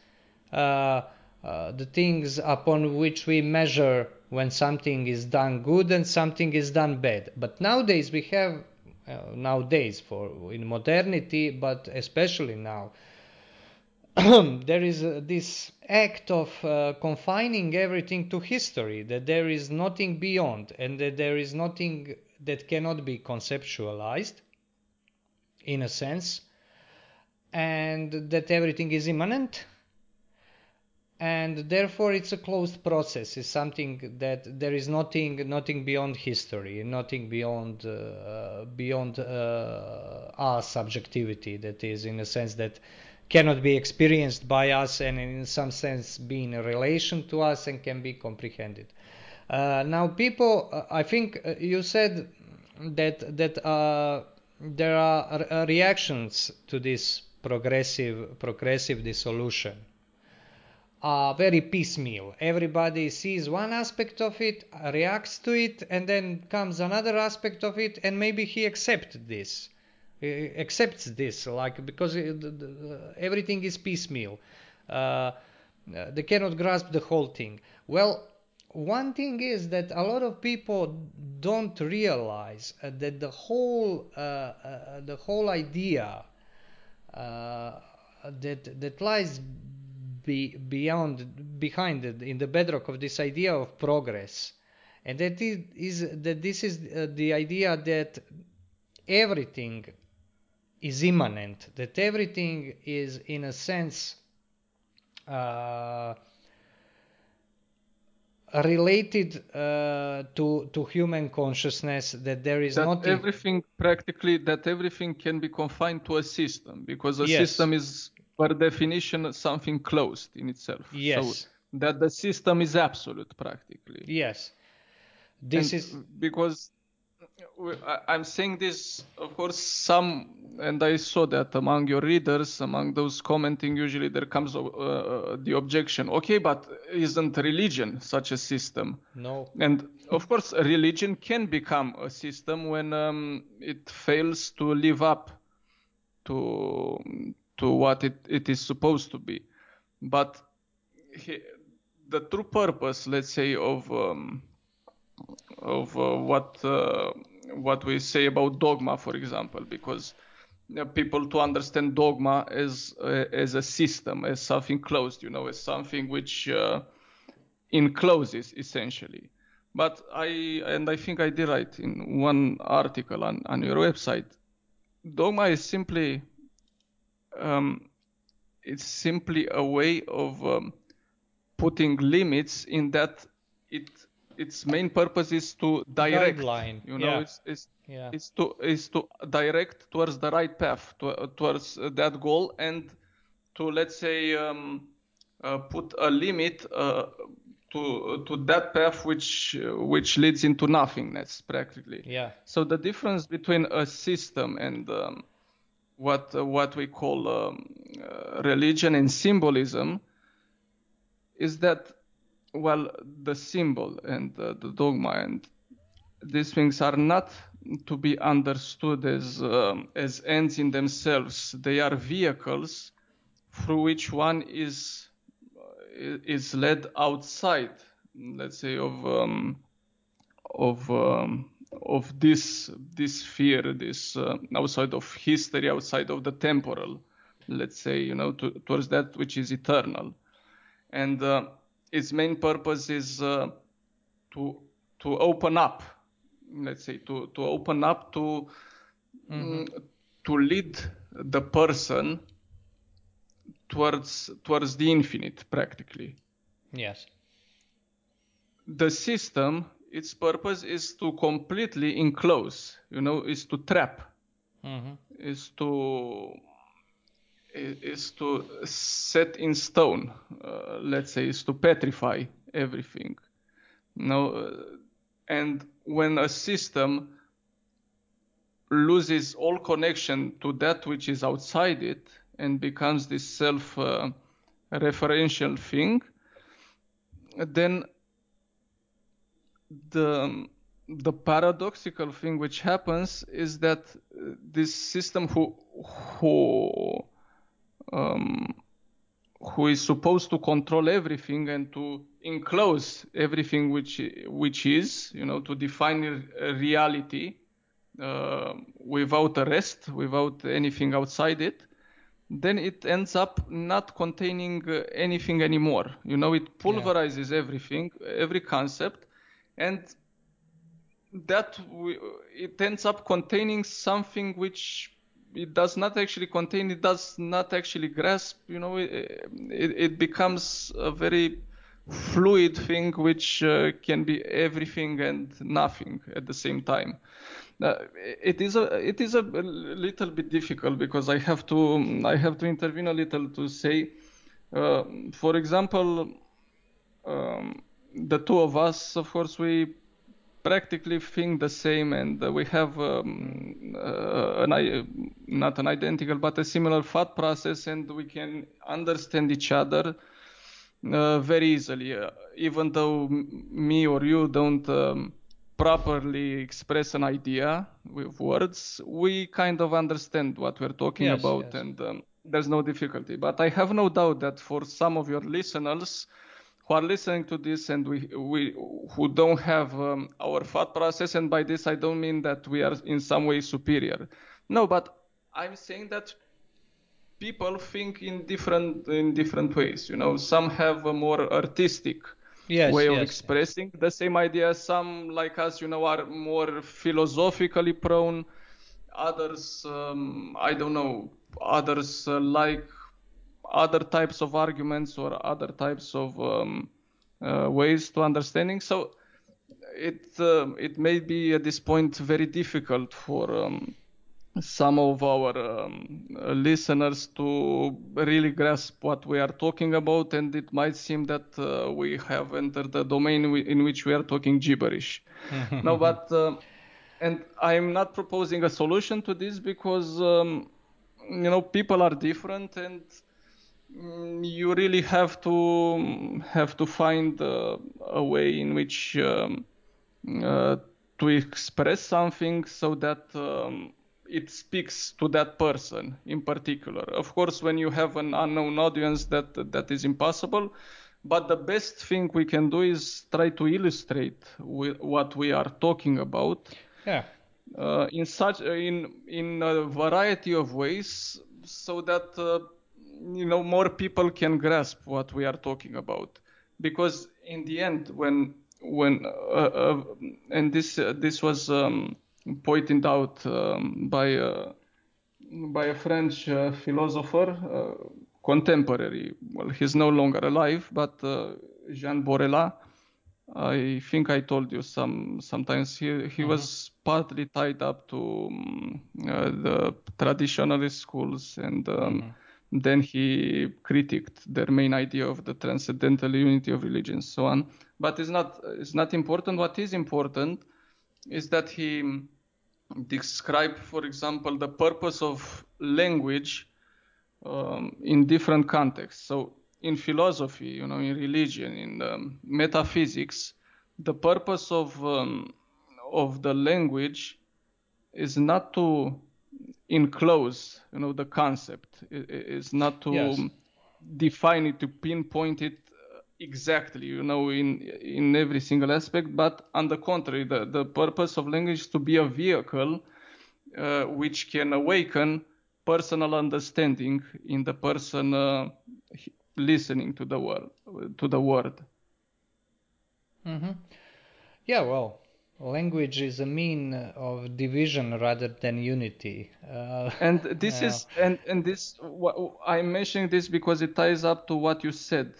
uh, uh, the things upon which we measure when something is done good and something is done bad. But nowadays we have, uh, nowadays for in modernity, but especially now, there is uh, this act of uh, confining everything to history, that there is nothing beyond, and that there is nothing that cannot be conceptualized, in a sense, and that everything is immanent. And therefore it's a closed process. It's something that there is nothing nothing beyond history nothing beyond uh, beyond uh, our subjectivity that is in a sense that cannot be experienced by us and in some sense be in a relation to us and can be comprehended. Uh, now people uh, i think uh, you said that that uh, there are reactions to this progressive progressive dissolution. are very piecemeal. Everybody sees one aspect of it, reacts to it, and then comes another aspect of it, and maybe he accepts this, uh, accepts this, like because everything is piecemeal. Uh, they cannot grasp the whole thing. Well, one thing is that a lot of people don't realize uh, that the whole uh, uh, the whole idea uh, that that lies be, beyond behind it, in the bedrock of this idea of progress. And that is, is that this is uh, the idea that everything is immanent that everything is in a sense uh, related uh, to to human consciousness that there is that not everything practically that everything can be confined to a system because a Yes. system is per definition something closed in itself Yes. so that the system is absolute practically yes this And is because I'm saying this, of course, some, and I saw that among your readers, among those commenting, usually there comes uh, uh, the objection. Okay, but isn't religion such a system? no And of course, religion can become a system when um, it fails to live up to to what it, it is supposed to be. But he, the true purpose, let's say, of um, of uh, what uh, what we say about dogma, for example, because uh, people to understand dogma as uh, as a system, as something closed, you know, as something which uh, encloses essentially. But I and I think I did write in one article on on your website, dogma is simply um, it's simply a way of um, putting limits in that it its main purpose is to direct Guideline, you know yeah. it's, it's yeah. is to is to direct towards the right path to, towards uh, that goal and to let's say um, uh, put a limit uh, to to that path which uh, which leads into nothingness practically. Yeah. So the difference between a system and um, what uh, what we call um, uh, religion and symbolism is that well the symbol and uh, the dogma and these things are not to be understood as um, as ends in themselves. They are vehicles through which one is uh, is led outside let's say of um, of um, of this this sphere this uh, outside of history outside of the temporal let's say you know to, towards that which is eternal. And uh, its main purpose is uh, to to open up let's say to to open up to mm, to lead the person towards towards the infinite practically. Yes. The system its purpose is to completely enclose you know is to trap. Hmm is to is to set in stone uh, let's say is to petrify everything. No uh, and when a system loses all connection to that which is outside it and becomes this self uh, referential thing then the the paradoxical thing which happens is that uh, this system who who um, who is supposed to control everything and to enclose everything which which is you know to define reality uh, without a rest without anything outside it then it ends up not containing uh, anything anymore. You know it pulverizes everything every concept and that we, it ends up containing something which it does not actually contain it does not actually grasp you know it, it, it becomes a very fluid thing which uh, can be everything and nothing at the same time. Uh, it is a it is a little bit difficult because I have to I have to intervene a little to say uh, for example um, the two of us of course we practically think the same and we have um, uh, an, not an identical but a similar thought process and we can understand each other uh, very easily. Uh, even though me or you don't um, properly express an idea with words, we kind of understand what we're talking yes, about, yes. and um, there's no difficulty. But I have no doubt that for some of your listeners who are listening to this and we, we who don't have um, our thought process, and by this I don't mean that we are in some way superior. No, but I'm saying that people think in different in different ways. You know, some have a more artistic yes, way of yes, expressing yes. the same idea. Some, like us, you know, are more philosophically prone. Others, um, I don't know. Others uh, like other types of arguments or other types of um, uh, ways to understanding. So it uh, it may be at this point very difficult for um, some of our um, listeners to really grasp what we are talking about, and it might seem that uh, we have entered the domain in which we are talking gibberish. no, but uh, and I'm not proposing a solution to this because um, you know people are different and you really have to have to find uh, a way in which um, uh, to express something so that um, it speaks to that person in particular. Of course, when you have an unknown audience, that that is impossible. But the best thing we can do is try to illustrate what we are talking about. Yeah. Uh, in such in in a variety of ways, so that uh, you know more people can grasp what we are talking about. Because in the end, when when uh, uh and this this was. Um, pointed out um, by a, by a French uh, philosopher, uh, contemporary. Well, he's no longer alive, but uh, Jean Borella. I think I told you some sometimes he he mm-hmm. was partly tied up to um, the traditionalist schools and. Um, mm-hmm then he critiqued their main idea of the transcendental unity of religions, so on. But it's not it's not important. What is important is that he described, for example, the purpose of language um, in different contexts. So, in philosophy, you know, in religion, in um, metaphysics, the purpose of um, of the language is not to enclose, you know, the concept. is not to yes. define it, to pinpoint it exactly, you know, in in every single aspect. But on the contrary, the, the purpose of language is to be a vehicle uh, which can awaken personal understanding in the person uh, listening to the word to the word. Mm-hmm. Yeah, well, language is a mean of division rather than unity. Uh, and this is and and this I'm mentioning this because it ties up to what you said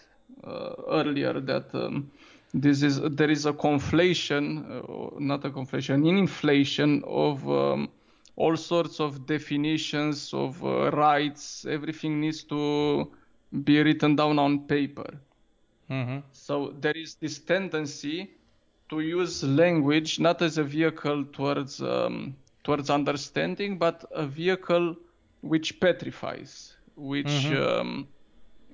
uh, earlier that um, this is there is a conflation, uh, not a conflation, an inflation of um, all sorts of definitions of uh, rights. Everything needs to be written down on paper. Mm-hmm. So there is this tendency to use language not as a vehicle towards um, towards understanding, but a vehicle which petrifies, which mm-hmm. um,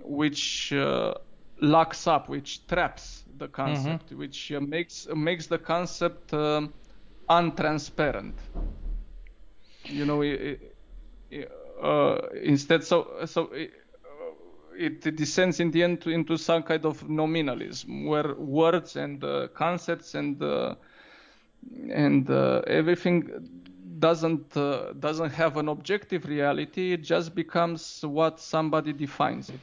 which uh, locks up, which traps the concept, mm-hmm. which uh, makes makes the concept um, untransparent. You know, it, it, uh, instead, so so it, it, descends in the end to, into some kind of nominalism, where words and uh, concepts and uh, and everything doesn't doesn't have an objective reality. It just becomes what somebody defines it.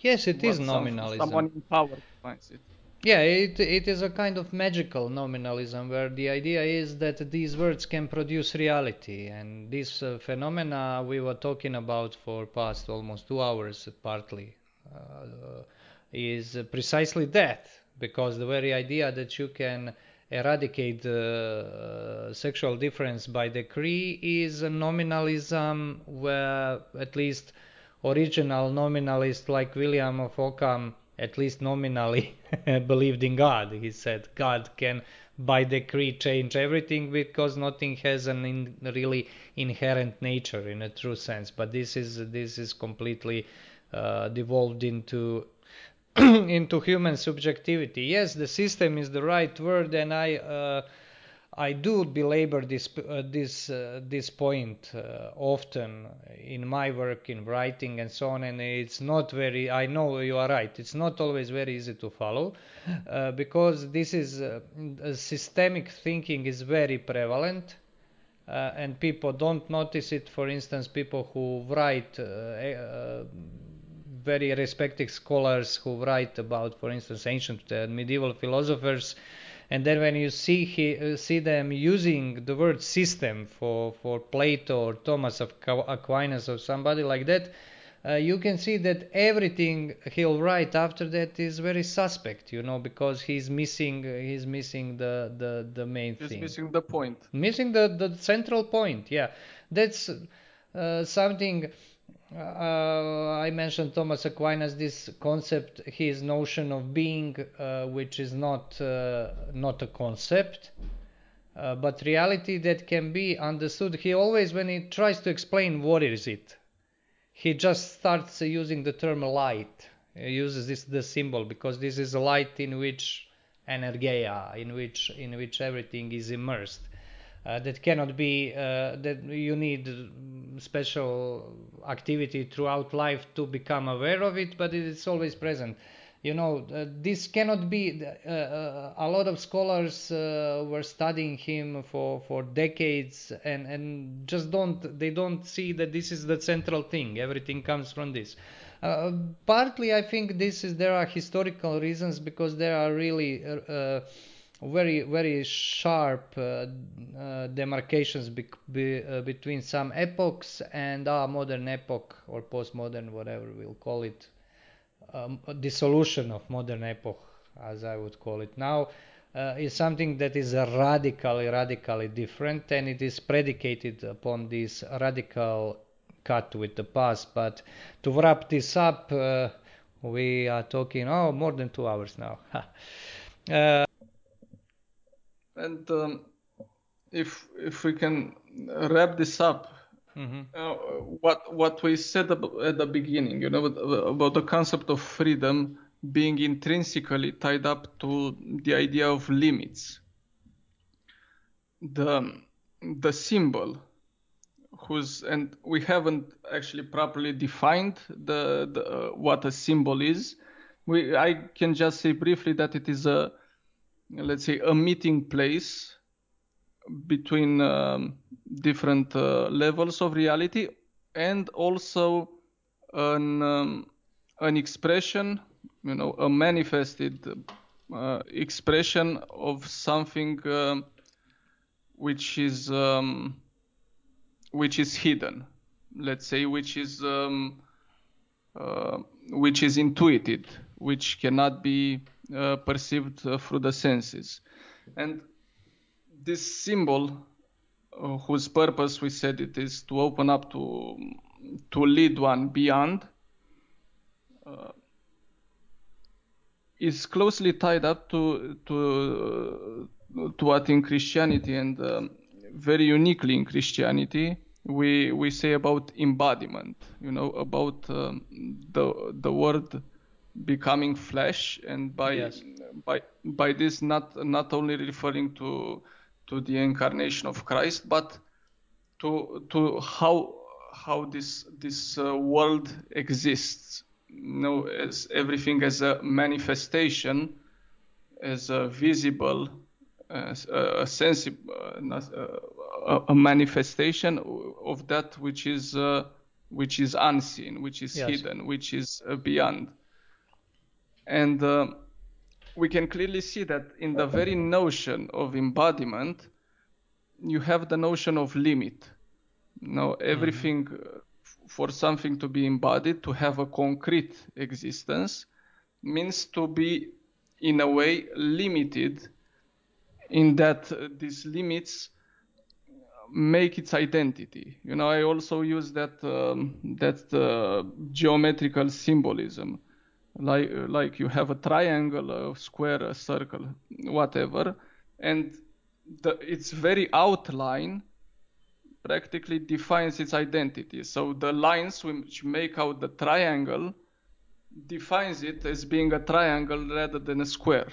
Yes, it is nominalism. Someone in power finds it. Yeah, it, it is a kind of magical nominalism where the idea is that these words can produce reality. And this uh, phenomena we were talking about for past almost two hours, partly, uh, is precisely that. Because the very idea that you can eradicate uh, sexual difference by decree is a nominalism where at least original nominalist like William of Ockham at least nominally believed in God. He said God can by decree change everything because nothing has an in, really inherent nature in a true sense. But this is this is completely uh, devolved into into human subjectivity. Yes, the system is the right word, and I uh, I do belabor this uh, this uh, this point uh, often in my work in writing and so on. And it's not very. I know you are right. It's not always very easy to follow uh, because this is uh, systemic thinking is very prevalent. Uh, and people don't notice it. For instance, people who write very respected scholars who write about, for instance, ancient and medieval philosophers, and then when you see he, uh, see them using the word system for for Plato or Thomas of Aquinas or somebody like that, uh, you can see that everything he'll write after that is very suspect, you know, because he's missing he's missing the the, the main he's thing. missing the point. Missing the the central point. Yeah, that's uh, something uh, I mentioned Thomas Aquinas, this concept, his notion of being, uh, which is not uh, not a concept, uh, but reality that can be understood. He always, when he tries to explain what is it, he just starts using the term light. He uses this the symbol because this is a light in which energeia, in which in which everything is immersed that cannot be uh, that you need special activity throughout life to become aware of it but it's always present. You know uh, this cannot be uh, uh, a lot of scholars uh, were studying him for for decades and and just don't they don't see that this is the central thing. Everything comes from this. Partly i think this is there are historical reasons because there are really very very sharp uh, uh, demarcations be, be, uh, between some epochs and our modern epoch or postmodern whatever we'll call it um, dissolution of modern epoch as i would call it. Now uh, is something that is radically radically different and it is predicated upon this radical cut with the past. But to wrap this up uh, we are talking oh more than two hours now. Uh, and um, if if we can wrap this up, mm-hmm. uh, what what we said at the beginning, you know, about the concept of freedom being intrinsically tied up to the idea of limits. The the symbol whose and we haven't actually properly defined the, the uh, what a symbol is. We I can just say briefly that it is a let's say a meeting place between um, different uh, levels of reality and also an um, an expression you know a manifested uh, expression of something uh, which is um, which is hidden. Let's say which is um, uh, which is intuited which cannot be perceived uh, through the senses. And this symbol, uh, whose purpose we said it is to open up to to lead one beyond, uh, is closely tied up to to to what in Christianity and um, very uniquely in Christianity we we say about embodiment. You know about um, the the word becoming flesh and by yes. by by this not not only referring to to the incarnation of Christ but to to how how this this uh, world exists you know as everything as a manifestation as a visible as a, a sensible uh, a, manifestation of that which is uh, which is unseen which is yes. hidden which is uh, beyond and uh, we can clearly see that in the very notion of embodiment, you have the notion of limit. Now, everything mm-hmm. for something to be embodied, to have a concrete existence, means to be, in a way, limited in that uh, these limits make its identity. You know, I also use that um, that uh, geometrical symbolism like like you have a triangle, a square, a circle, whatever, and the, its very outline practically defines its identity. So the lines which make out the triangle, defines it as being a triangle rather than a square.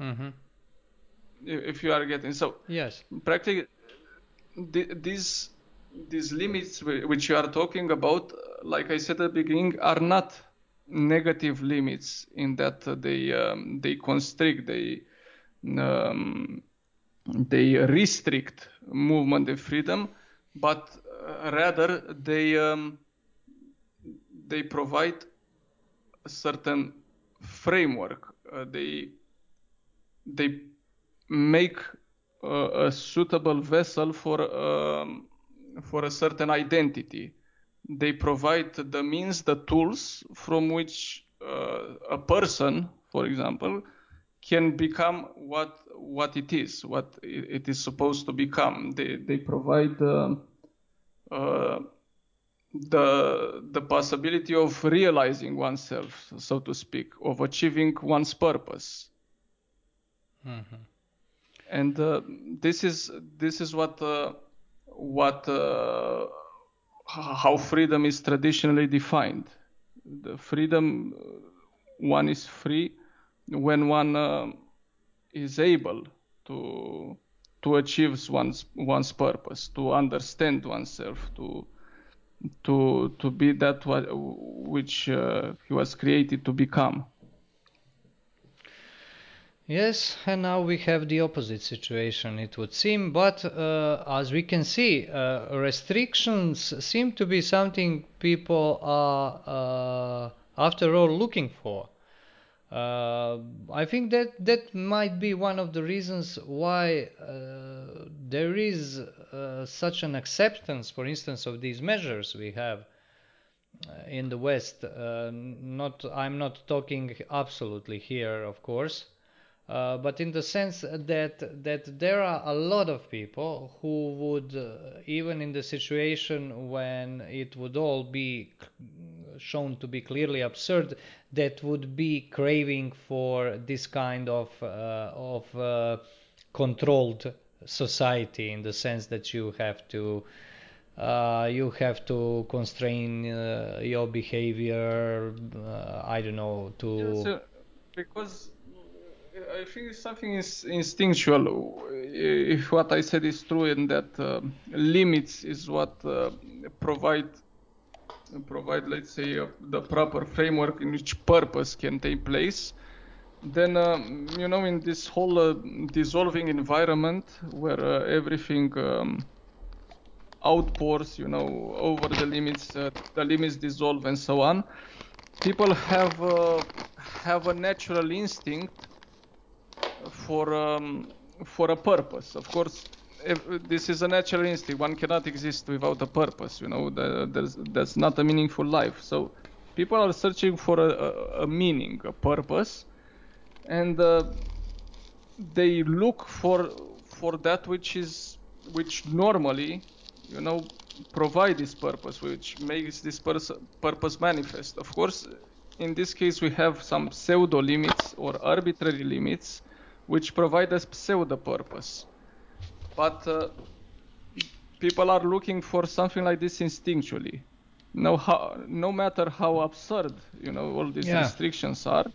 Mm-hmm. If you are getting so, Yes. practically th- these these limits which you are talking about, like I said at the beginning, are not negative limits in that they um, they constrict, they um, they restrict movement and freedom, but uh, rather they um, they provide a certain framework. Uh, they they make uh, a suitable vessel for um, for a certain identity. They provide the means, the tools from which uh, a person, for example, can become what what it is, what it is supposed to become. They they provide um uh, the the possibility of realizing oneself, so to speak, of achieving one's purpose Mm-hmm. and uh, this is this is what uh, what uh, how freedom is traditionally defined. The freedom, uh, one is free when one uh, is able to to achieve one's one's purpose, to understand oneself, to to to be that which uh, he was created to become. Yes, and now we have the opposite situation, it would seem. But uh, as we can see, uh, restrictions seem to be something people are, uh, after all, looking for. Uh, I think that that might be one of the reasons why uh, there is uh, such an acceptance, for instance, of these measures we have in the West. Not, I'm not talking absolutely here, of course. Uh, but in the sense that that there are a lot of people who would, uh, even in the situation when it would all be shown to be clearly absurd, that would be craving for this kind of uh, of uh, controlled society in the sense that you have to uh, you have to constrain uh, your behavior. Uh, I don't know to. Yes, uh, because I think something is instinctual. If what I said is true, and that uh, limits is what uh, provide provide, let's say, uh, the proper framework in which purpose can take place, then um, you know, in this whole uh, dissolving environment where uh, everything um, outpours, you know, over the limits, uh, the limits dissolve, and so on. People have uh, have a natural instinct for um, for a purpose. Of course, if, this is a natural instinct. One cannot exist without a purpose. You know, the, there's, that's not a meaningful life. So people are searching for a, a, a meaning, a purpose, and uh, they look for for that which is which normally, you know, provide this purpose, which makes this pers- purpose manifest. Of course, in this case, we have some pseudo limits or arbitrary limits which provide us pseudo purpose. But uh, people are looking for something like this instinctually. No, how, no matter how absurd you know all these Yeah. restrictions are,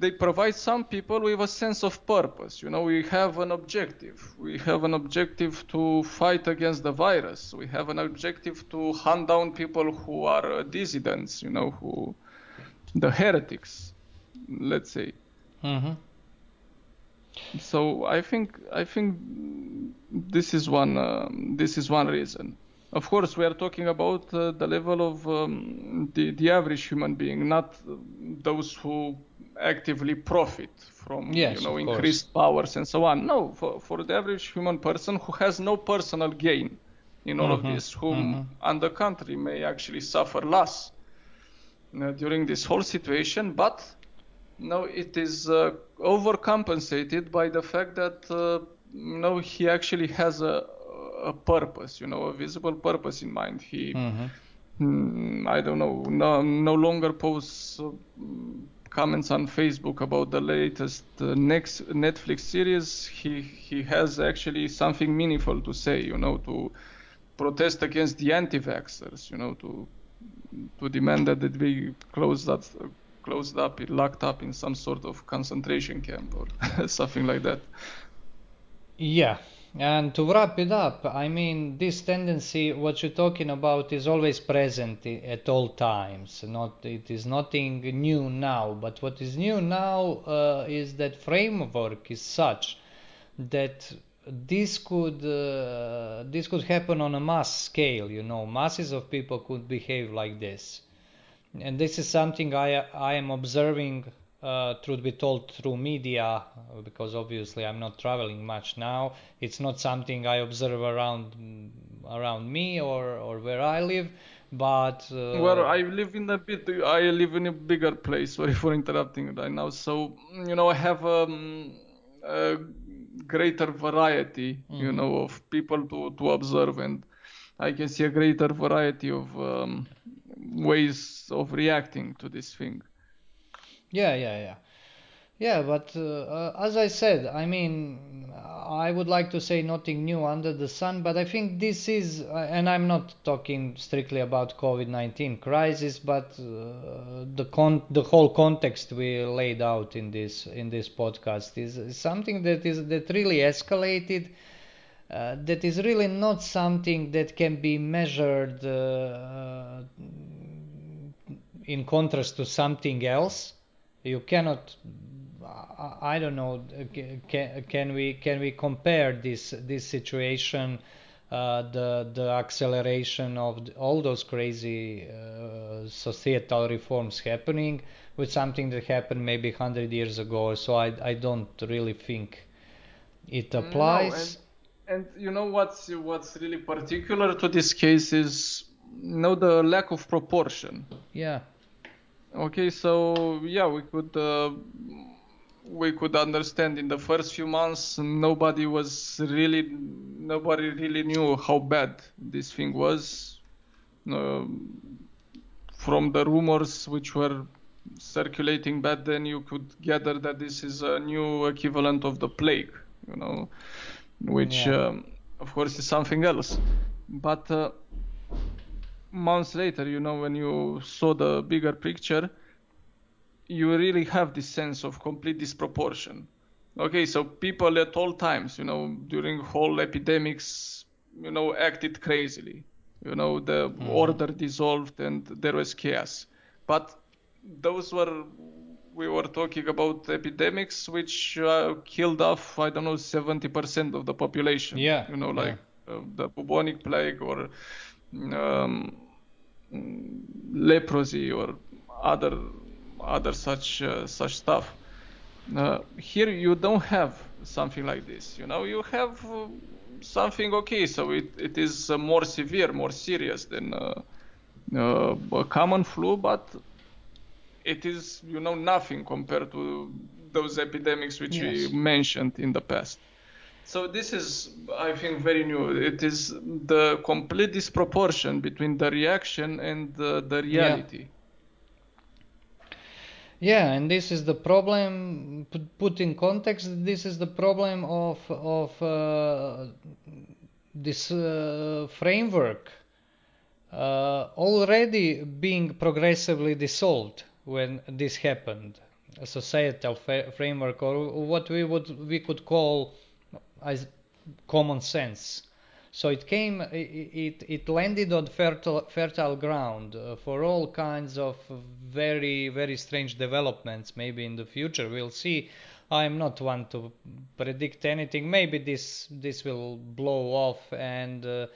they provide some people with a sense of purpose. You know, we have an objective. We have an objective to fight against the virus. We have an objective to hunt down people who are uh, dissidents. You know, who the heretics, let's say. Mhm. So I think I think this is one um, this is one reason. Of course, we are talking about uh, the level of um, the the average human being, not those who actively profit from Yes, you know of course. increased powers and so on. No, for for the average human person who has no personal gain in all of Mhm, this, whom mhm. and the country may actually suffer loss uh, during this whole situation, but no, it is uh, overcompensated by the fact that uh, no, he actually has a a purpose, you know, a visible purpose in mind. He, Mhm. mm, I don't know, no, no longer posts uh, mm, comments on Facebook about the latest uh, next Netflix series. He he has actually something meaningful to say, you know, to protest against the anti-vaxxers, you know, to to demand that it be closed up, closed up, locked up in some sort of concentration camp or something like that. Yeah, and to wrap it up, I mean, this tendency, what you're talking about, is always present at all times. Not, it is nothing new now. But what is new now uh, is that framework is such that this could uh, this could happen on a mass scale. You know, masses of people could behave like this, and this is something I I am observing uh, truth be told through media because obviously I'm not traveling much now. It's not something I observe around around me or, or where I live, but uh, well, I live in a bit. I live in a bigger place. Sorry for interrupting right now. So you know, I have um, a greater variety, mm-hmm. you know, of people to to observe, and I can see a greater variety of um, ways of reacting to this thing. Yeah, yeah, yeah. Yeah, but uh, as I said, I mean, I would like to say nothing new under the sun, but I think this is, uh, and I'm not talking strictly about COVID-19 crisis, but uh, the con- the whole context we laid out in this in this podcast is, is something that is that really escalated. Uh, that is really not something that can be measured uh, in contrast to something else. You cannot I don't know can, can we can we compare this this situation uh, the the acceleration of the, all those crazy uh, societal reforms happening with something that happened maybe 100 years ago. So I I don't really think it applies. no, and, you know what's what's really particular to this case is you know the lack of proportion. Yeah. Okay, so yeah, we could uh, we could understand in the first few months nobody was really nobody really knew how bad this thing was. Uh, from the rumors which were circulating back then, you could gather that this is a new equivalent of the plague, you know, which yeah. um, of course is something else. But uh, months later, you know, when you saw the bigger picture, you really have this sense of complete disproportion. Okay, so people at all times, you know, during whole epidemics, you know, acted crazily. You know, the mm-hmm. order dissolved and there was chaos. But those were, we were talking about epidemics which uh, killed off, I don't know, 70% of the population. Yeah. You know, like yeah. uh, the bubonic plague or um, leprosy or other other such uh, such stuff. Uh, here you don't have something like this. You know, you have uh, something okay, so it, it is uh, more severe, more serious than uh, uh, a common flu, but it is you know nothing compared to those epidemics which yes. we mentioned in the past. So this is, I think, very new. It is the complete disproportion between the reaction and the, the reality. Yeah. yeah. and this is the problem. Put in context, this is the problem of of uh, this uh, framework uh, already being progressively dissolved when this happened. A societal fa- framework, or what we would we could call as common sense. So it came, it, it landed on fertile, fertile ground uh, for all kinds of very, very strange developments. Maybe in the future we'll see. I'm not one to predict anything. Maybe this this will blow off and, uh,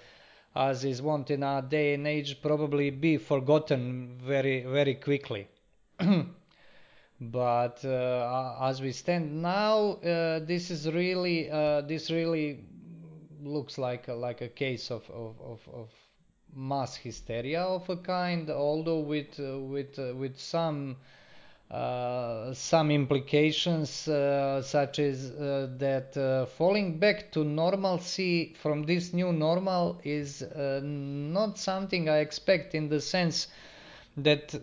as is wont in our day and age, probably be forgotten very, very quickly. but uh, as we stand now, uh, this is really uh, this really looks like a, like a case of, of, of, of mass hysteria of a kind, although with uh, with uh, with some uh, some implications such as that falling back to normalcy from this new normal is not something I expect in the sense that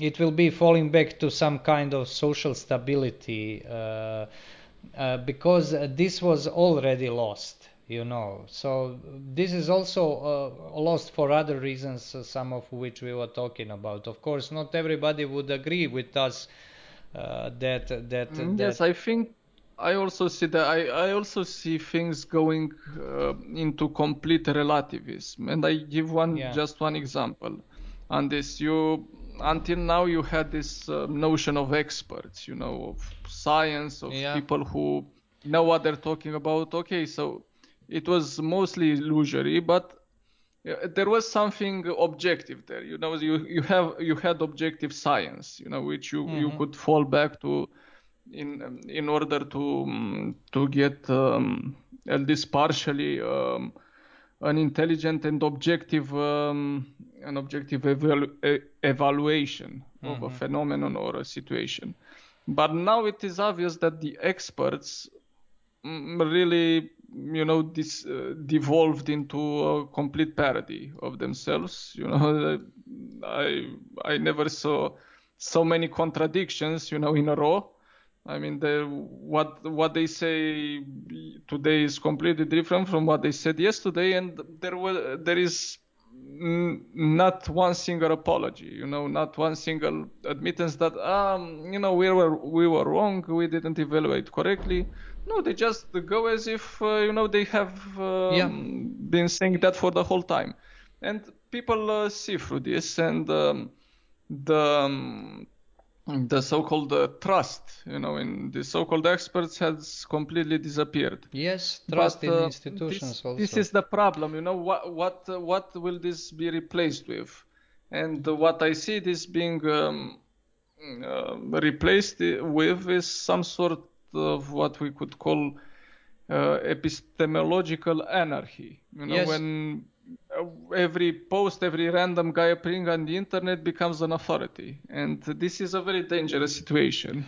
it will be falling back to some kind of social stability uh, uh, because this was already lost. you know. So this is also uh, lost for other reasons, uh, some of which we were talking about. Of course, not everybody would agree with us uh, that that, Mm, that Yes, I think I also see that I, I also see things going uh, into complete relativism. And I give one Yeah. just one example on this. You until now you had this uh, notion of experts, you know, of science, of Yeah. people who know what they're talking about. Okay, so it was mostly illusory, but there was something objective there. You know, you you have you had objective science, you know, which you you Mhm. could fall back to in um, in order to um, to get um, at least partially um, an intelligent and objective um, an objective evalu- evaluation of a Mhm. phenomenon or a situation. But now it is obvious that the experts mm, really you know this uh, devolved into a complete parody of themselves you know i i never saw so many contradictions you know in a row i mean the what what they say today is completely different from what they said yesterday and there was there is n- not one single apology you know not one single admittance that um you know we were we were wrong we didn't evaluate correctly no they just go as if uh, you know they have um, Yeah. been saying that for the whole time and people uh, see through this and um, the um, the so-called uh, trust you know in the so-called experts has completely disappeared yes, trust but, in uh, institutions this, also. This is the problem, you know. What what uh, what will this be replaced with? And what I see this being um, uh, replaced with is some sort of what we could call uh, epistemological anarchy. You know, Yes. when every post, every random guy appearing on the internet becomes an authority, and this is a very dangerous situation.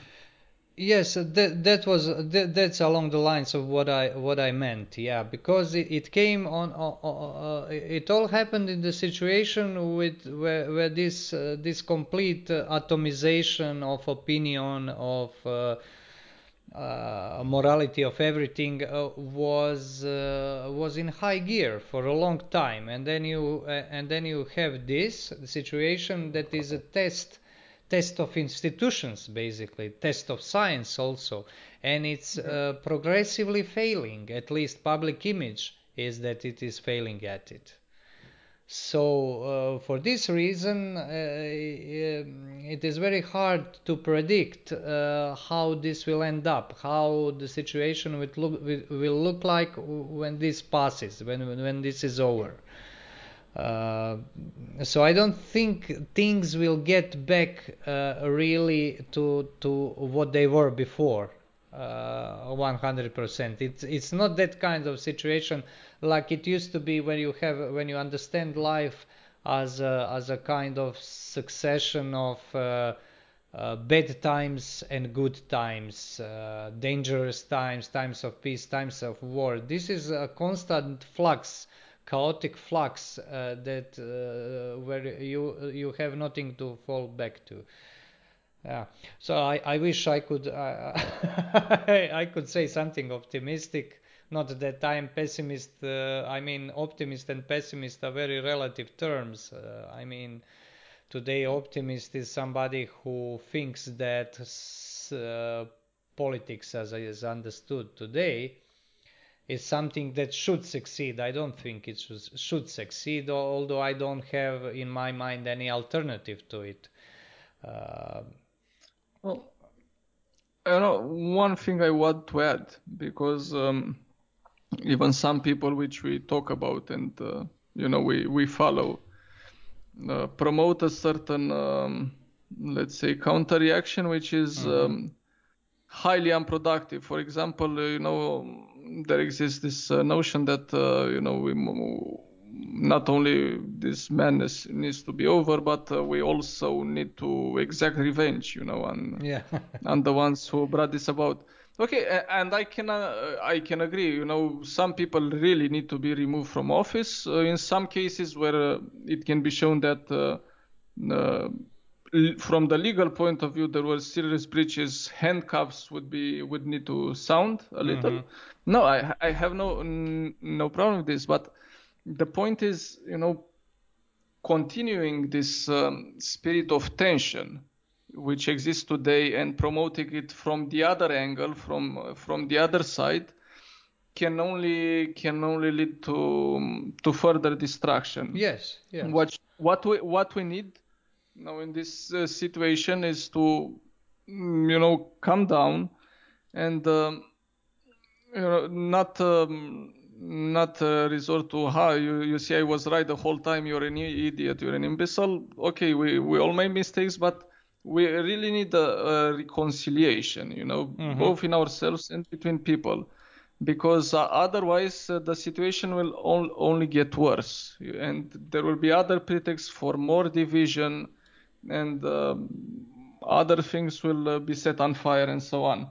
Yes, uh, that that was that, that's along the lines of what I what I meant. Yeah, because it, it came on. Uh, uh, uh, it all happened in the situation with where where this uh, this complete uh, atomization of opinion of uh, morality of everything uh, was uh, was in high gear for a long time, and then you uh, and then you have this situation that is a test test of institutions basically test of science also. And it's uh, progressively failing. At least public image is that it is failing at it so uh, for this reason uh, um, it is very hard to predict uh, how this will end up how the situation will look, will look like when this passes when when this is over uh, so I don't think things will get back uh, really to to what they were before. Uh, 100%. It's it's not that kind of situation like it used to be when you have when you understand life as a, as a kind of succession of uh, uh, bad times and good times, uh, dangerous times, times of peace, times of war. This is a constant flux chaotic flux uh, that uh, where you you have nothing to fall back to. Yeah. So I, I wish I could I could say something optimistic. Not that I am pessimist. Uh, I mean, optimist and pessimist are very relative terms. Uh, I mean, today optimist is somebody who thinks that uh, politics, as is understood today, is something that should succeed. I don't think it should, should succeed, although I don't have in my mind any alternative to it. Uh, Well, you know, one thing I want to add because um, even some people which we talk about and uh, you know we we follow uh, promote a certain um, let's say counter reaction which is um, highly unproductive. For example, you know there exists this uh, notion that uh, you know we not only this madness needs to be over, but uh, we also need to exact revenge, you know, on yeah. and the ones who brought this about. Okay, and I can uh, I can agree. You know, some people really need to be removed from office. Uh, in some cases where uh, it can be shown that uh, uh, l- from the legal point of view, there were serious breaches. Handcuffs would be would need to sound a little. No, I I have no n- no problem with this, but the point is, you know, continuing this um, spirit of tension which exists today and promoting it from the other angle from from the other side can only can only lead to to further destruction Yes, yes. what what we what we need now in this uh, situation is to mm, you know calm down and um, you know not um, not uh, resort to ha you, you see I was right the whole time you're an idiot you're an imbecile okay we we all made mistakes but we really need a, a reconciliation you know both in ourselves and between people because uh, otherwise uh, the situation will on, only get worse and there will be other pretexts for more division and um, other things will uh, be set on fire and so on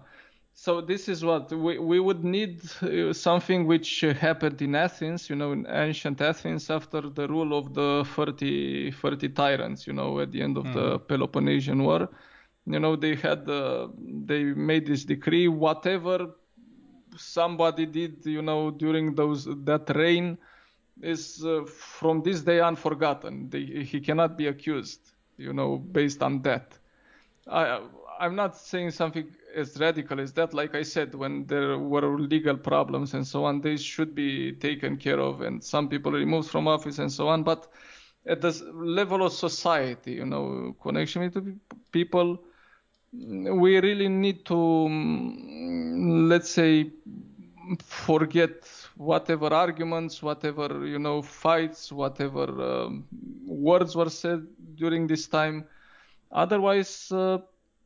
so this is what we, we would need uh, something which uh, happened in Athens, you know, in ancient Athens after the rule of the 30, 30 tyrants, you know, at the end of the Peloponnesian War. You know, they had, uh, they made this decree, whatever somebody did, you know, during those that reign is uh, from this day on forgotten. They, he cannot be accused, you know, based on that. I, I'm not saying something as radical as that. Like I said, when there were legal problems and so on, they should be taken care of, and some people removed from office and so on. But at the level of society, you know, connection with people, we really need to, mm, let's say, forget whatever arguments, whatever you know, fights, whatever um, words were said during this time. Otherwise, uh,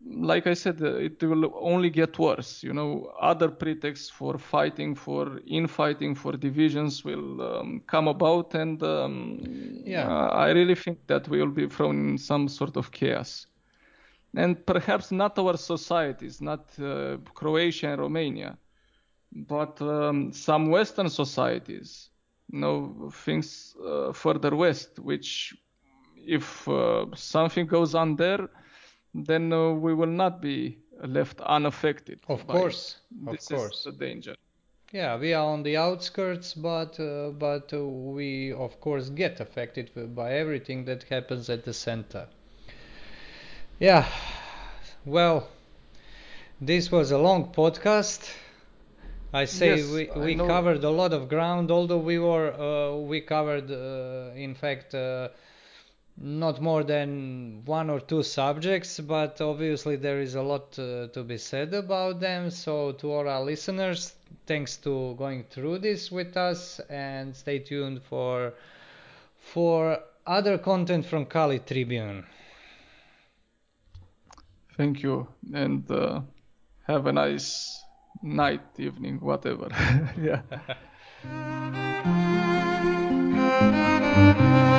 like I said, uh, it will only get worse. You know, other pretexts for fighting, for infighting, for divisions will um, come about, and um, Yeah. uh, I really think that we will be thrown in some sort of chaos. And perhaps not our societies, not uh, Croatia and Romania, but um, some Western societies, you know, things uh, further west, which if uh, something goes on there, then uh, we will not be left unaffected. Of by it. course, of this course. is the danger. Yeah, we are on the outskirts, but uh, but uh, we of course get affected by everything that happens at the center. Yeah, well, this was a long podcast. I say Yes, we, we covered a lot of ground, although we were uh, we covered uh, in fact uh, not more than one or two subjects, but obviously there is a lot uh, to be said about them. So to all our listeners, thanks to going through this with us, and stay tuned for for other content from Kali Tribune. Thank you, and uh, have a nice night, evening, whatever. yeah.